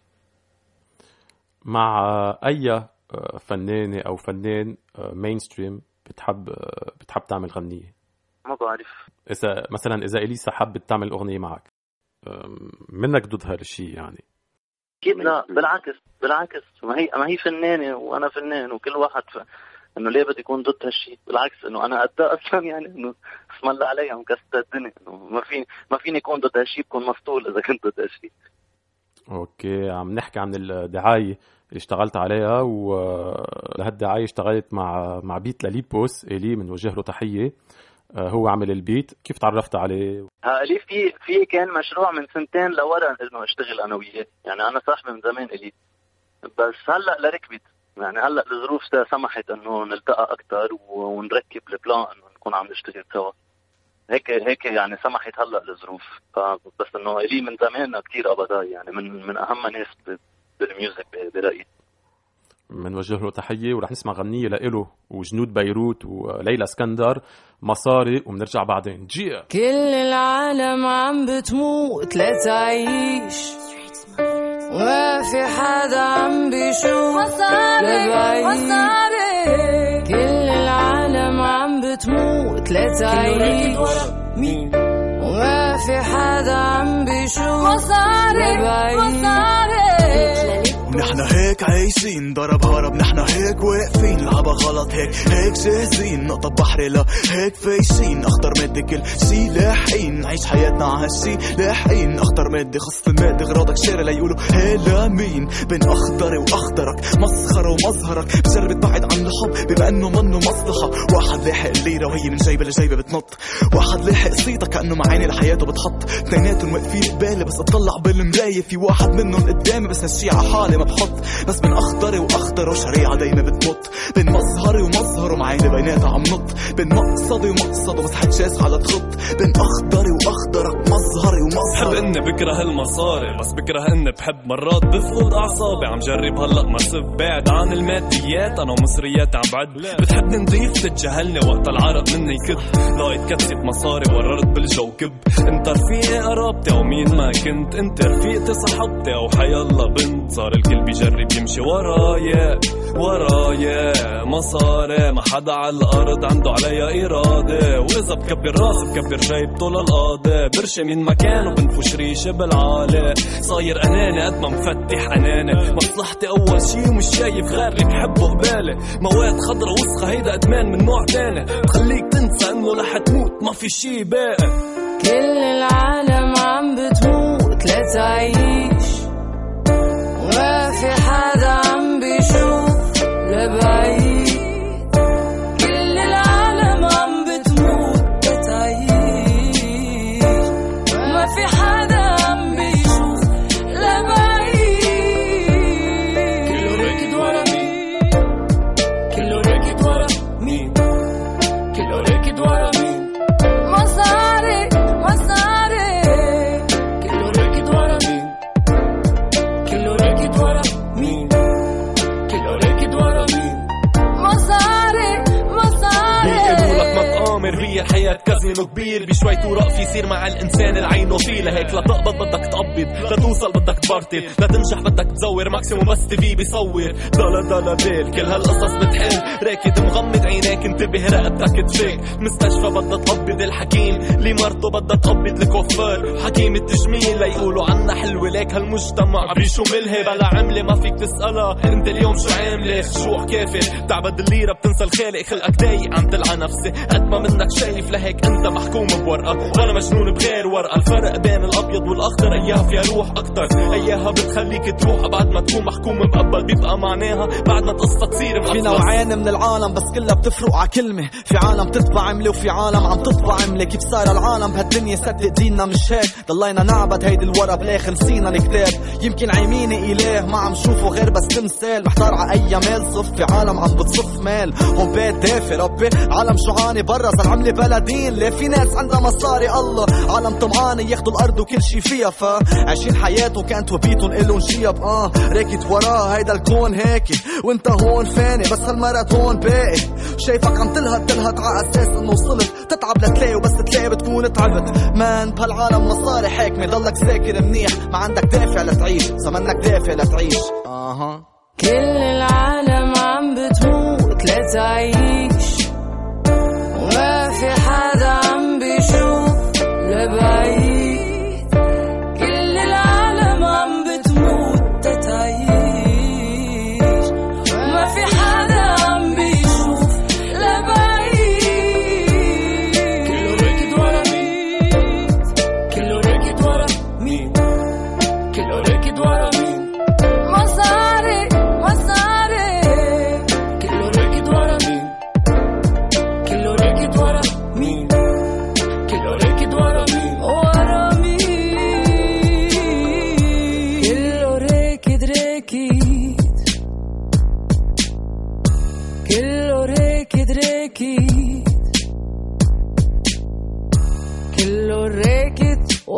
مع آه، أي آه، فنانة أو فنان مين ستريم بتحب آه، بتحب تعمل غنية؟ ما بعرف. إذا مثلا إذا إليسا حبت تعمل أغنية معك. منك ضد هالشيء يعني؟ أكيد لا بالعكس بالعكس. ما هي ما هي فنانة وأنا فنان وكل واحد ف... إنه ليه بدي يكون ضد هالشيء بالعكس إنه أنا قدها <laughs> أصلا يعني إنه اسم الله عليها مكسرة الدنيا. إنه ما في ما فيني اكون ضد هالشيء بكون مسطول إذا كنت ضد هالشيء أوكي عم نحكي عن الدعاية اللي اشتغلت عليها ولهالدعاية اشتغلت مع مع بيت لليبوس إلي بنوجه له تحية. آه، هو عمل البيت. كيف تعرفت عليه؟ ها لي في في كان مشروع من سنتين لورا إنه أشتغل أنا وياه. يعني أنا صاحبي من زمان إلي. بس هلأ لركبت. يعني هلأ الظروف سمحت إنه نلتقى أكثر ونركب ال plan إنه نكون عم نشتغل سوا. هيك هيك يعني سمحت هلأ الظروف فبس إنه إلي من زمان كثير قبضاي يعني من من أهم ناس بال music برأيي. بنوجه له تحية ورح نسمع غنية لإله وجنود بيروت وليلى اسكندر. مصاري وبنرجع بعدين. جيا كل العالم عم بتموت لتعيش. ما في حدا عم بيشوف لبعيد كل العالم عم بتموت لتعيش. وما في حدا عم بيشوف لبعيد ونحن هيك عايشين ضرب هرب نحن هيك واقفين. لعبة غلط هيك هيك جاهزين نقطة بحري لا هيك فايشين اخضر مادة كل شي لاحقين نعيش حياتنا ع هالشي لاحقين اخضر مادة خص المادة غراضك شارع ليقولوا هي لمين بين أخضري وأخضرك مسخرة ومظهرك. بجرب تبعد عن الحب بما إنه منه مصلحة. واحد لاحق الليرة وهي من جيبة لجيبة بتنط. واحد لاحق صيتك كأنه معاني لحياته بتحط اثنيناتهم واقفين قبالي بس اطلع بالمراية. في واحد منهم قدامي بس هالشي حالي ما بحط. بس بين اخضري واخضر وشريعة دايما بتمط. بين مظهري ومظهر ومعاني بيناتها عم نط. بين مقصدي ومقصده بس حتشاس على تخط. بين اخضري واخضرك مظهري بحب ومظهر إني بكره المصاري بس بكره إني بحب مرات بفقد أعصابي. عم جرب هلأ ما صف بعد عن الماديات. أنا ومصريات عم بعد. بتحبني نضيف تتجاهلني وقت العرق مني يكب لاقيت كتفة مصاري وررت بالجو كب. انت رفيقي قرابتي أو مين ما كنت. انت رفيقتي صاحبتي أو حيلا بنت صار الكل بيجرب يمشي ورايا ورايا. مصاري ما حدا على الأرض عنده عليا إرادة. وإذا بكبر راسي بكبر جيبته للقاضي برشي من مكانه بنفش ريشه بالعالي صاير اناني قد ما مفتح اناني مصلحتي أول شي ومش شايف غير اللي بحبه قبالي مواد خضرا وسخة هيدا أدمان من نوع تاني. بخليك تنسى إنه رح تموت ما في شي باقي. كل العالم عم بتموت. لتعيش وما كازينو كبير بشوية ورق يصير مع الإنسان العين فيه لهيك لا تقبض بدك تقبض. لا توصل بدك تبرطل لا تنجح بدك تزور ماكسيموم بس تي بيصور. دالا دالا بيل كل هالقصص بتحل. راكد مغمض عينيك انتبه رقبتك تفيق. مستشفى بدها تقبض الحكيم. لي مرته بدها تقبض الكوفر حكيم التجميل ليقولوا عنا حلوة. ليك هالمجتمع بريشو ملهي بلا عملة ما فيك تسألها. انت اليوم شو عاملة؟ شو كافر تعبد الليرة بتنسى الخالق. خلقك ضايق عم تلعى نفسي قد ما منك شايف. لهيك انت محكوم بورقة. وأنا مجنون بغير ورقة. الفرق بين الأبيض والأخضر اياها فيها روح أكتر. أياها بتخليك تروح بعد ما تكون محكوم مقبل بيبقى معناها بعد ما تقصة تصير في. نوعين من العالم بس كلها بتفرق ع كلمة. في عالم تتبع عملة وفي عالم عم تطبع عملة. كيف صار العالم؟ بهالدنيا صدق ديننا مش هيك؟ ضلينا نعبد هيدي الورا بالآخر نسينا الكتاب. يمكن عيميني إله ما عم شوفه غير بس تمثال. محتار ع أي مال صف. في عالم عم بتصف مال هون بيت دافي ربي. عالم شعاني برا؟ صار عملة بلدين. ليه في ناس عندها مصاري الله عالم طمعاني ياخدوا الأرض وكل شي فيها. فعايشين حياتهم كانت وبيتهم إلهم شيب. آه راكد وراه هيدا الكون هيك وانت هون فاني بس هالماراثون باقي. شايفك عم تلهت تلهت ع أساس إنه وصلت. تتعب لتلاقي وبس تلاقي بتكون تعبت. مان بهالعالم مصاري حاكمة. ضلك ساكر منيح. ما عندك دافع لتعيش زمنك دافع لتعيش أها. كل العالم عم بتموت لتعيش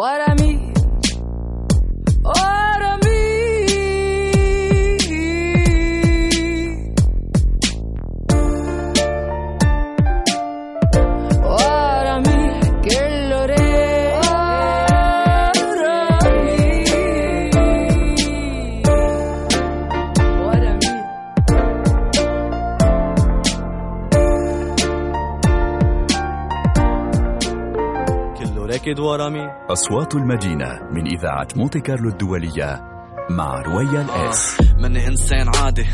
راكد أصوات المدينة من إذاعة مونتي كارلو الدولية مع رويال اس مني إنسان عادي.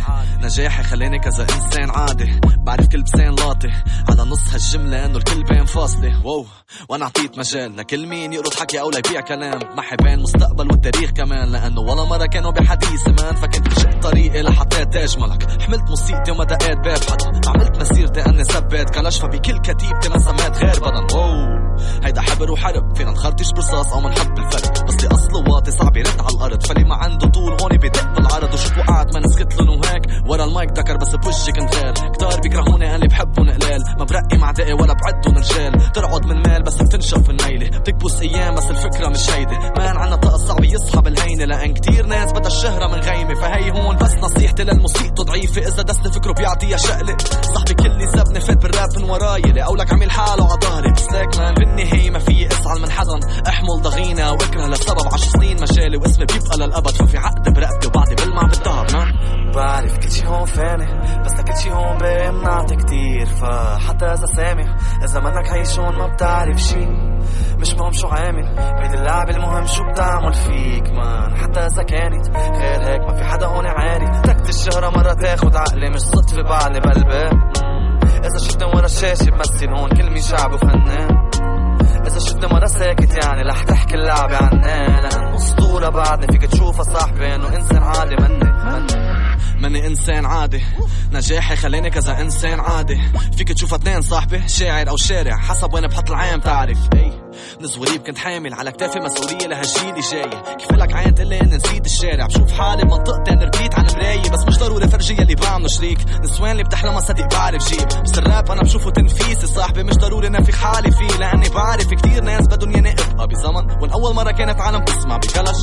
نجاحي خلاني كذا إنسان عادي. بعرف كل بسان لاطي. على نص هالجملة إنه الكل بين فاصلة. واو وأنا اعطيت مجال. لكل مين يقرض حكي أو ليبيع كلام. معي بين مستقبل والتاريخ كمان. لأنه ولا مرة كانوا بحديثي مان فكنت شق طريقي لحطيت تاج ملك حملت موسيقتي وما دقيت باب. حدا عملت مسيرتي أني ثبت. كلاشفة بكل كتيبتي ما سميت غير بدن. واو. هيدا حبر وحرب فينا نخرطش برصاص أو منحب بالفرق بس لي اصله واطي صعب يرد على الأرض. فلي ما عنده طول هون بدق بالعرض. وشوف وقعت ما نسكت لهم وهيك ورا المايك دكر بس بوجهي كنت غير كتار بيكرهوني اني بحبهم قلال ما برقي مع دقي ولا بعدهم رجال ترعد من مال بس بتنشف النيلة بتكبس أيام بس الفكرة مش هيدي. مان عنا طاقة صعب يصحى الهينة لأن كتير ناس بدها الشهرة من غيمة. فهي هون بس نصيحتي للموسيقى ضعيفة. إذا دست فكره بيعطيها شقلة. صاحبي كل سبني فات بالراب من وراي. لاقولك عمل حاله على ظهري بس مان بالنهاية ما في اسعى من حدا أحمل ضغينة وأكره لسبب عشر سنين مجالي واسمي بيبقى للأبد. ففي عقد برقبتي وبعدي بلمع مان بعرف كل شي هون فاني بس لكل شي هون منعطي كتير. فحتى إذا سامع إذا منك عايش هون ما بتعرف شي. مش مهم شو عامل هيدي اللعبة المهم شو بتعمل فيك. مان حتى إذا كانت غير هيك ما في حدا هون عارف تكت الشهرة مرة تاخد عقلي مش صدفة بعلي بقلبي. إذا شفتني ورا الشاشة بمثل هون كل مين شعب وفنان. إذا شفتني مرة ساكت يعني رح تحكي اللعبة عني لأنه أسطورة بعدني فيك تشوفها صاحبي إنه إنسان عادي مني. مني مني إنسان عادي. نجاحي خلاني كذا إنسان عادي. فيك تشوفها اثنين صاحبي شاعر أو شارع حسب وين بحط العين بتعرف. صغري كنت حامل على كتافي مسؤولية لهالجيل جاي كيف لك عين تقول اني نسيت الشارع؟ بشوف حالي بمنطقتي ربيت على المراية بس مش ضروري فرجية اللي بعمله شريك. نسوان اللي بتحلمها صدق بعرف جيب. بس الراب أنا بشوفه تنفيسي صاحبي مش ضروري نافخ حالي فيه. لأني بعرف كتير ناس بدهم ياني ابقى بزمن وأن أول مرة كانت عالم تسمع بكلش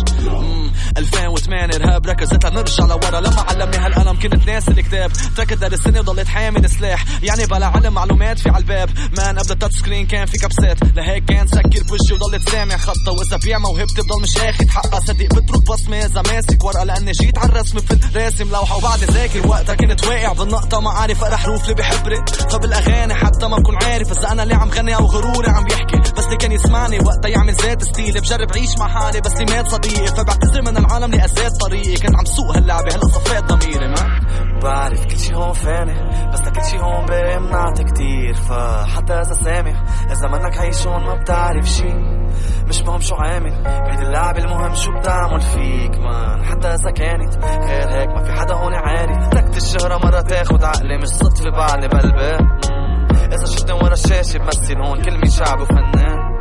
2008 إرهاب ركزت لنرجع لورا. لما علمني هالقلم كنت ناس الكتاب. تركت درسني وضليت حامل سلاح. يعني بلا علم معلومات في عالباب مان قبل التاتش سكرين كان في كبسات. لهيك كان سكر بوشي وضلت سامع خطة وإذا بيع موهبتي بضل مش اخد حقها صدق بترك بصمة إذا ماسك ورقة لأني جيت على الرسم في راسم لوحة وبعد ذاكر وقتها كنت واقع بالنقطة ما عارف اقرا حروف اللي بحبري فبالاغاني حتى ما بكون عارف. إذا أنا اللي عم غني أو غروري عم بيحكي بس اللي كان يسمعني وقتها يعمل ذات ستيلي بجرب عيش مع حالي بس اللي مات صديقي. فبعتذر من العالم اللي اذات طريقي. كنت عم سوق هاللعبة هلأ صفيت ضميري ما؟ بعرف كل شي هون فاني. بس لكل شي هون باقي منعطي كتير. فحتى إذا سامح إذا منك عايش هون ما بتعرف شي. مش مهم شو عامل بيد اللعب المهم شو بتعمل فيك مان حتى إذا كانت. غير هيك ما في حدا هون عارف تكت الشهرة مرة تاخد عقلي مش صدفة بعلي بقلبي. إذا شفتني ورا الشاشة بمثل هون كل مين شعب وفنان.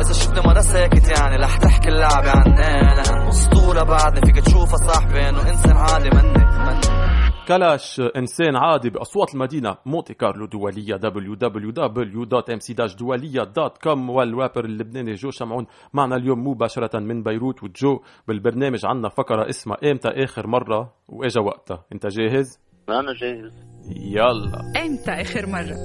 إذا شفتني مرة ساكت يعني رح تحكي اللعبة عني لأن أسطورة بعدني فيك تشوفها صاحبي انه انسان عادي مني مني كلاش إنسان عادي بأصوات المدينة مونتي كارلو دولية www.mc-دولية.com والرابر اللبناني جو شمعون معنا اليوم مباشرة من بيروت وجو بالبرنامج عنا فقرة اسمها إمتى آخر مرة وإجا وقتها أنت جاهز؟ أنا جاهز يلا إمتى آخر مرة؟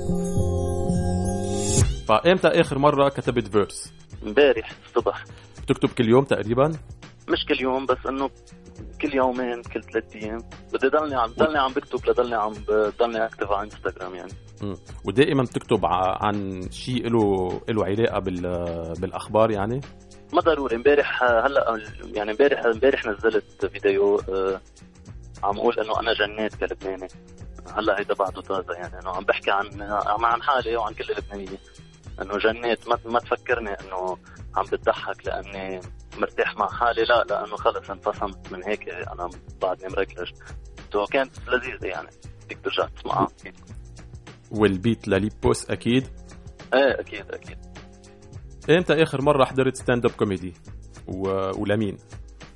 فإمتى آخر مرة كتبت فيرس؟ امبارح الصبح بتكتب كل يوم تقريبا؟ مش كل يوم بس إنه كل يومين كل ثلاث أيام. بدي ضلني عم ضلني عم بكتب لضلني عم ضلني اكتب على انستغرام يعني. م. ودائما بتكتب عن شيء له له علاقة بال بالأخبار يعني؟ ما ضروري. امبارح هلأ يعني امبارح امبارح نزلت فيديو آه، عم أقول إنه أنا جنيت كلبناني هلأ هيدا بعده طازة يعني. إنه عم بحكي عن عن حالي وعن كل اللبنانيين. إنه جنيت. ما ما تفكرني إنه عم بتضحك لأني مرتاح مع حالي؟ لا لأنه خلص انفصمت من هيك أنا بعدني مركلج تو كانت لذيذة يعني بدك ترجع تسمعها والبيت لليبوس أكيد؟ إيه أكيد أكيد. إمتى آخر مرة حضرت stand up comedy و... ولمين؟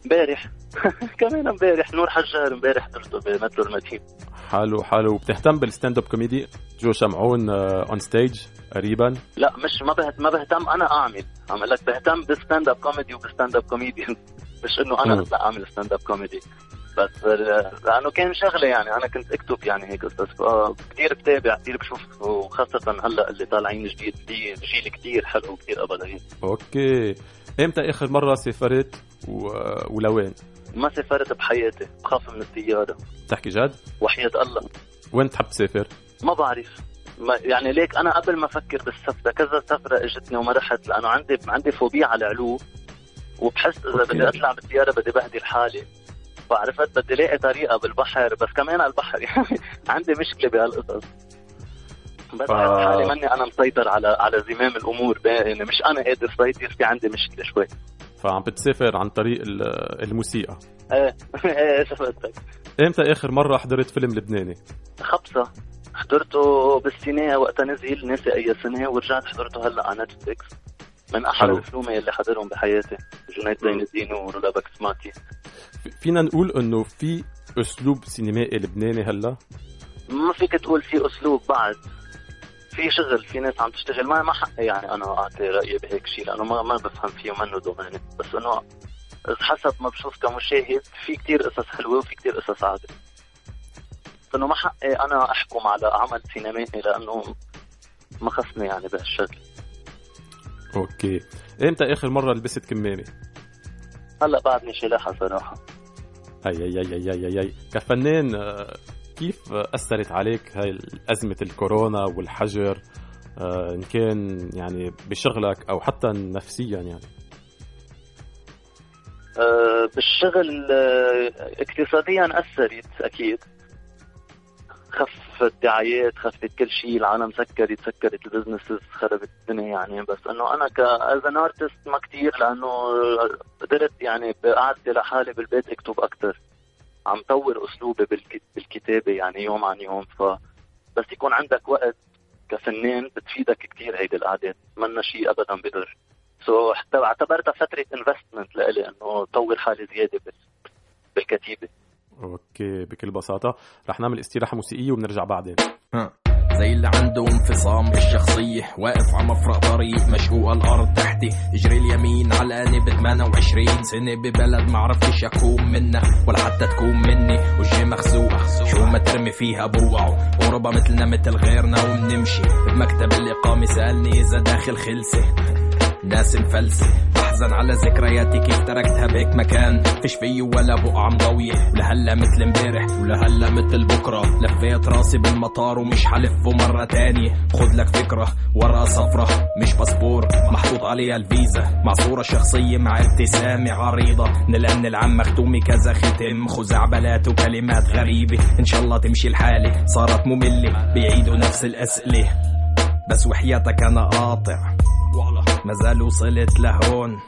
امبارح. <laughs> كمان امبارح نور حجار امبارح حضرته بمترو المدينة حلو حلو. بتهتم بال stand up comedy؟ جو شمعون on stage قريبا؟ لا مش ما بهت ما بهتم. أنا اعمل عم لك بهتم بال stand up comedy وب stand up comedian <laughs> مش إنه أنا لا أعمل stand up comedy. بس لأنه كان شغلة يعني. أنا كنت أكتب يعني هيك قصص. كثير بتابع كثير بشوف. وخاصة هلأ اللي طالعين جديد جيل كثير حلو كثير ابدي أوكي. إمتى آخر مرة سافرت؟ و... ولوين؟ ما سافرت بحياتي بخاف من الطياره تحكي جد؟ وحياة الله. وين تحب تسافر؟ ما بعرف. ما يعني ليك أنا قبل ما أفكر بالسفرة كذا سفرة إجتني وما رحت لأنه عندي عندي فوبيا على العلو. وبحس إذا بدي أطلع بالطياره بدي بهدل حالي فعرفت بدي الاقي طريقة بالبحر بس كمان على البحر. يعني <laughs> عندي مشكلة بهالقصص. بس ف... حالي ماني أنا مسيطر على على زمام الأمور يعني مش أنا قادر سيطر في عندي مشكلة شوي. فعم بتسافر عن طريق الموسيقى. إيه إيه شفتك إمتى آخر مرة حضرت فيلم لبناني؟ خبصة. حضرته بالسينما وقتها نزل ناسي أي سنة ورجعت حضرته هلأ على نتفليكس من أحلى الافلام اللي حضرهم بحياتي. جنيد زين الدين ورولا بكسماتي فينا نقول إنه في أسلوب سينمائي لبناني هلأ؟ ما فيك تقول في أسلوب بعد. في شغل في ناس عم تشتغل. ما ما حقي يعني أنا أعطي رأيي بهيك شيء لأنه ما ما بفهم فيه ومنه دوغاني بس إنه حسب ما بشوف كمشاهد في كتير قصص حلوة وفي كتير قصص عادي. إنه ما حقي أنا أحكم على عمل سينمائي لأنه ما خصني يعني بهالشغل أوكي. إمتى آخر مرة لبست كمامه هلأ بعدني شلاحه صراحة. اي اي اي اي اي, أي. كفنان كيف أثرت عليك هاي أزمة الكورونا والحجر؟ إن كان يعني بشغلك أو حتى نفسيا يعني. بالشغل اقتصاديا أثرت أكيد. خفت الدعايات خفت كل شيء العالم سكرت سكرت ال businesses خربت الدنيا يعني. بس إنه أنا as an artist ما كثير لأنه قدرت يعني بقعدتي لحالي بالبيت أكتب أكثر عم طور أسلوبي بالكتابة يعني يوم عن يوم ف بس يكون عندك وقت كفنان بتفيدك كثير هيدي القعدات. منا شيء ابدا بضر. so حتى اعتبرتها فترة investment لإلي إنه طور حالي زيادة بالكتيبة. okay بكل بساطة. رح نعمل استراحة موسيقية وبنرجع بعدين. زي اللي عنده انفصام. بالشخصية واقف على مفرق طريق مشقوق الأرض تحتي اجري اليمين علقاني ب 28 سنة ببلد معرفتش أكون منها ولا حتى تكون مني. وجهي مخزوق شو ما ترمي فيها بوعه غربة مثلنا مثل غيرنا وبنمشي بمكتب الإقامة سألني إذا داخل خلصة ناس مفلسة بحزن على ذكرياتي كيف تركتها بهيك مكان. فيش فيه ولا بقعة مضوية ولهلا مثل امبارح ولهلا مثل بكرة. لفيت راسي بالمطار ومش حلفه مرة تانية خد لك فكرة ورقة صفرة. مش باسبور محطوط عليها الفيزا. مع صورة شخصية مع ابتسامة عريضة. نلقن العم مختومة كذا ختم. خزعبلات وكلمات غريبة. إن شاء الله تمشي الحالة صارت مملة بيعيدوا نفس الأسئلة. بس وحياتك أنا قاطع. ما زال وصلت لهون.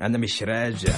أنا مش راجع.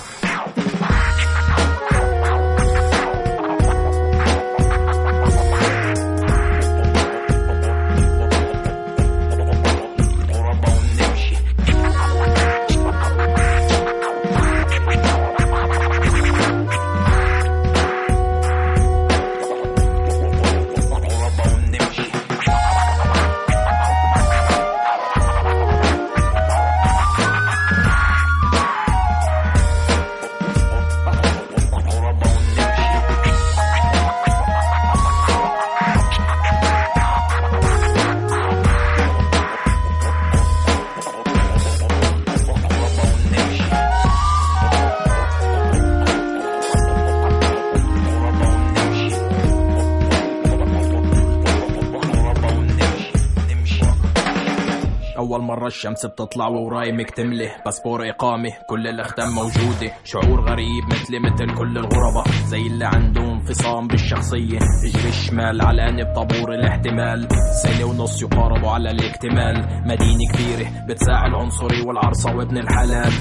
الشمس بتطلع ووراي مكتملة باسبور إقامة كل الأختام موجودة شعور غريب مثلي مثل كل الغرباء. زي اللي عنده انفصام بالشخصية. اجري الشمال علقاني بطابور الاحتمال. سنة ونص يقاربوا على الاكتمال. مدينة كبيرة بتساعد العنصري والعرصة وابن الحلال.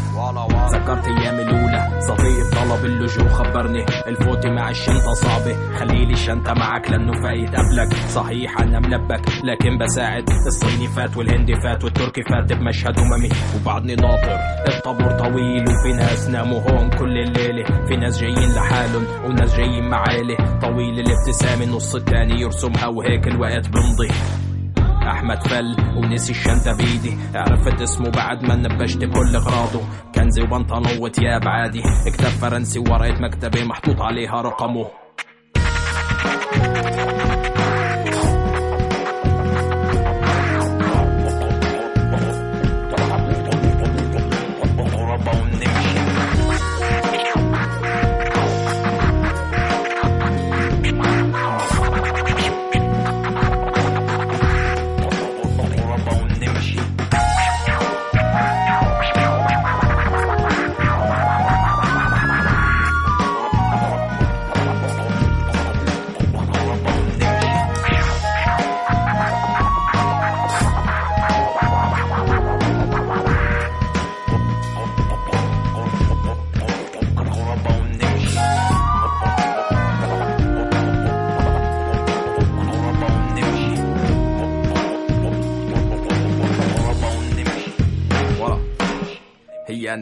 ذكرت أيامي الأولى. صديق طلب اللجوء خبرني. الفوتي مع الشنطة صعبة. خليلي الشنطة معك لأنه فايت قبلك صحيح أنا ملبك لكن بساعد. الصيني فات والهندي فات والتركي فات بمشهد أممي. وبعدني ناطر. الطابور طويل وفي ناس ناموا هون كل الليلة. في ناس جايين لحالهم وناس جايين مع عيلة طويل الابتسامة نص التاني يرسمها وهيك الوقت بمضي. أحمد فل ونسي الشنطة بيدي عرفت اسمه بعد ما نبشت كل إغراضه. كنزي وبنطلون وتياب عادي. كتاب فرنسي ورقة مكتبة محطوط عليها رقمه.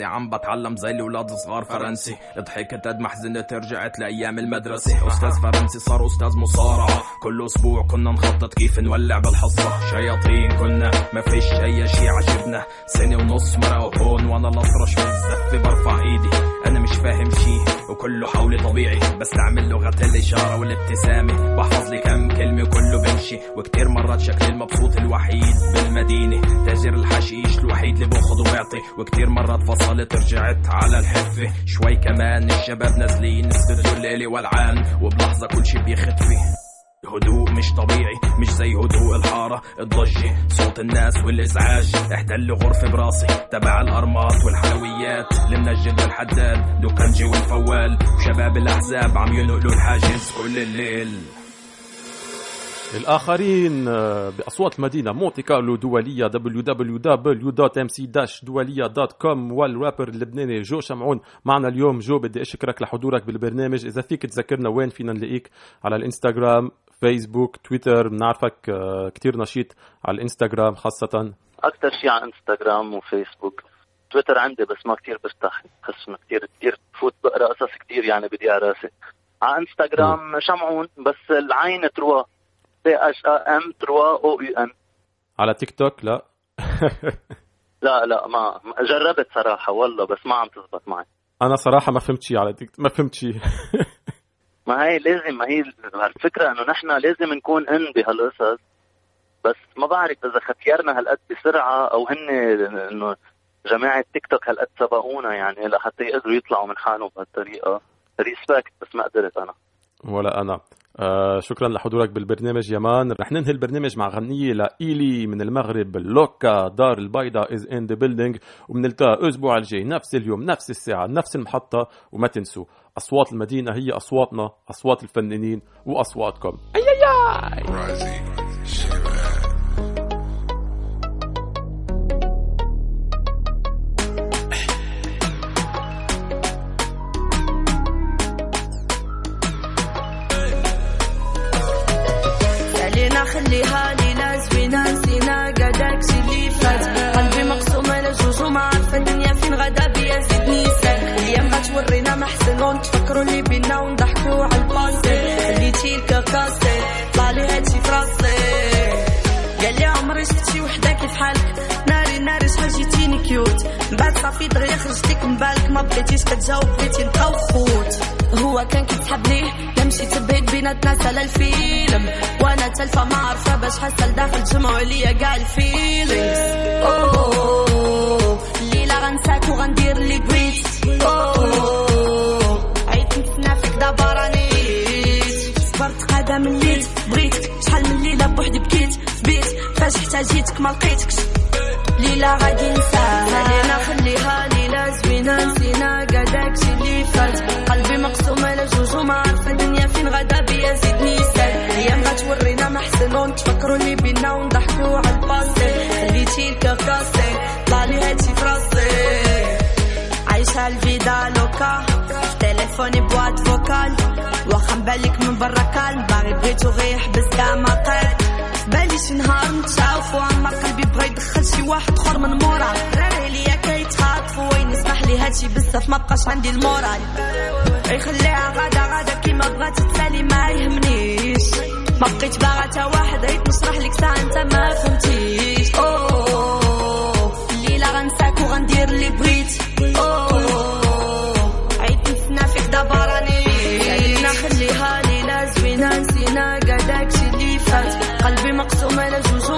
يعني عم بتعلم زي الاولاد الصغار فرنسي. ضحكت قد ما حزنت رجعت لأيام المدرسة. أستاذ فرنسي صار أستاذ مصارعة. كل أسبوع كنا نخطط كيف نولع بالحصة. شياطين كنا ما فيش أي شي عجبنا. سنة ونص مرق هون وأنا الأطرش بالزفه برفع إيدي. أنا مش فاهم شي وكله حولي طبيعي. بستعمل لغة الإشارة والابتسامة. بحفظ لي كم كلمة وكله بمشي. وكتير مرات شكلي المبسوط الوحيد بالمدينة. تاجر الحشيش الوحيد اللي باخذ وبعطي وكتير مرات فصلت رجعت على الحفة. شوي كمان الشباب نازلين استوديو الليلي والعان وبلحظة كل شي بيختفي. هدوء مش طبيعي مش زي هدوء الحارة. الضجة صوت الناس والإزعاج. احتل غرفة براسي تبع الأرمات والحلويات. المنجد والحداد دوكنجي والفوال. وشباب الأحزاب عم ينقلوا الحاجز كل الليل. الآخرين آه، بأصوات المدينة مونتي كارلو دولية www.mc-doualiya.com والرابر اللبناني جو شمعون. معنا اليوم جو بدي أشكرك لحضورك بالبرنامج. إذا فيك تذكرنا وين فينا نلاقيك على الإنستغرام فيسبوك تويتر بنعرفك آه، كتير نشيط على الإنستغرام خاصة. أكثر شيء على إنستغرام وفيسبوك. تويتر عندي بس ما كتير برتاح بحس إنه كتير كتير بفوت بقرا قصص كتير يعني بدي راسي على إنستغرام شمعون بس العين trois C H M trois O U N على تيك توك؟ لا. <laughs> لا لا ما جربت صراحة والله بس ما عم تزبط معي. أنا صراحة ما فهمت شيء على تيك ما فهمت شيء <laughs> ما هي لازم ما هي الفكرة إنه نحن لازم نكون in بهالقصص. بس ما بعرف إذا ختيرنا هالقد بسرعة أو هن إنه جماعة تيك توك هالقد سبقونا يعني لحتى يقدروا يطلعوا من حالهم بهالطريقة. respect بس ما قدرت أنا. ولا أنا. آه شكرا لحضورك بالبرنامج يا man. رح ننهي البرنامج مع غنية لإيلي من المغرب. لوكا دار البيضاء is in the building وبنلتقى الأسبوع الجاي. نفس اليوم نفس الساعة نفس المحطة. وما تنسوا أصوات المدينة هي أصواتنا أصوات الفنانين وأصواتكم. أي أي حسن ونتفكروا اللي بينا ونضحكوا على الباسي خليتي الكاكاسي طلع لي هادشي فراسي قال لي عمري شفت شي وحدة كيف حالك؟ ناري ناري شحال جيتيني كيوت. بعد صافي دغيا خرجتك من بالك ما بقيتيش كتجاوب بغيتي نبقاو خوت هو كان كيتحبني لا مشيت بعيد بيناتنا سال الفيلم. وأنا تلفة ما عارفة باش حاسه لداخل جمعوا ليا كاع الفيلينغز. أوه الليلة غنساك وغندير اللي بغيت. أوه. صبرت قاعدة من ليت بغيتك شحال من ليلة بوحدي بكيت. في بيت. فاش احتاجيتك ما لقيتكش. ليلة غادي نساها. خلينا خليها ليلة زوينة. نسينا قداك شي اللي فات. قلبي مقسوم على جوج وما عارفة الدنيا فين. غدا بيا زيدني سال أيام غتورينا ما حسن ونتفكروا اللي بينا ونضحكوا على الباسي خليتي الكاكاسي طلع لي هادشي فراسي عايشة الفيدا لوكا. تليفوني بواد فوكال. واخا مبالك من برا كالم باغي بغيتو غير يحبس كاع ما قاد بالي شي نهار نتشافوا اما قلبي بغا يدخل شي واحد اخر من مورا. راري ليا كيتخاطفوا وين يسمح لي هادشي بزاف. ما بقاش عندي المورال. يخليها غادا غادا. كيما بغات تسالي ما يهمنيش. ما بقيت باغا تا واحد. عيط نشرح لك ساعة انت ما فهمتيش. أوه. الليلة غنساك وغندير اللي بغيت.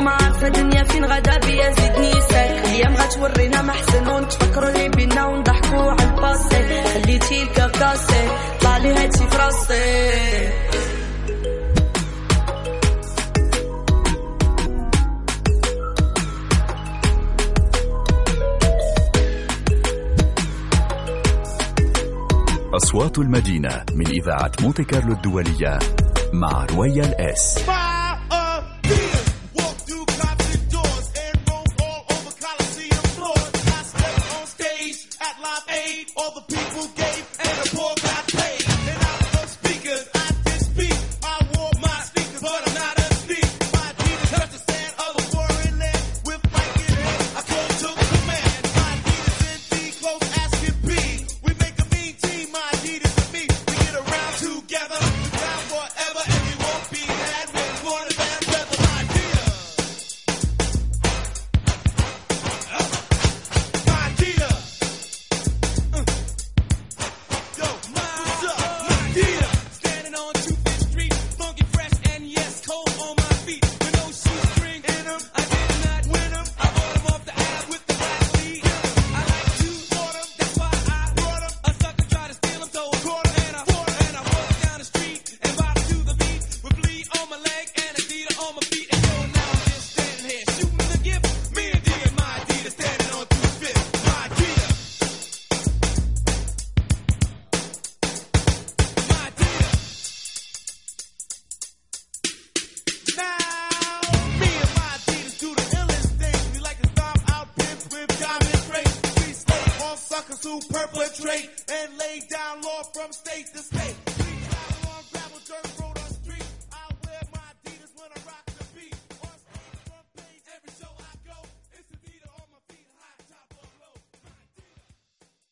وما عارفه الدنيا فين غدا بيا زيدني ساك. الأيام غتورينا ما حسن ونتفكروا اللي بينا ونضحكوا على الباسي خليتي الكاكاسي طلع لي هادشي فراسي. أصوات المدينة من إذاعة مونتي كارلو الدولية مع رويال إس.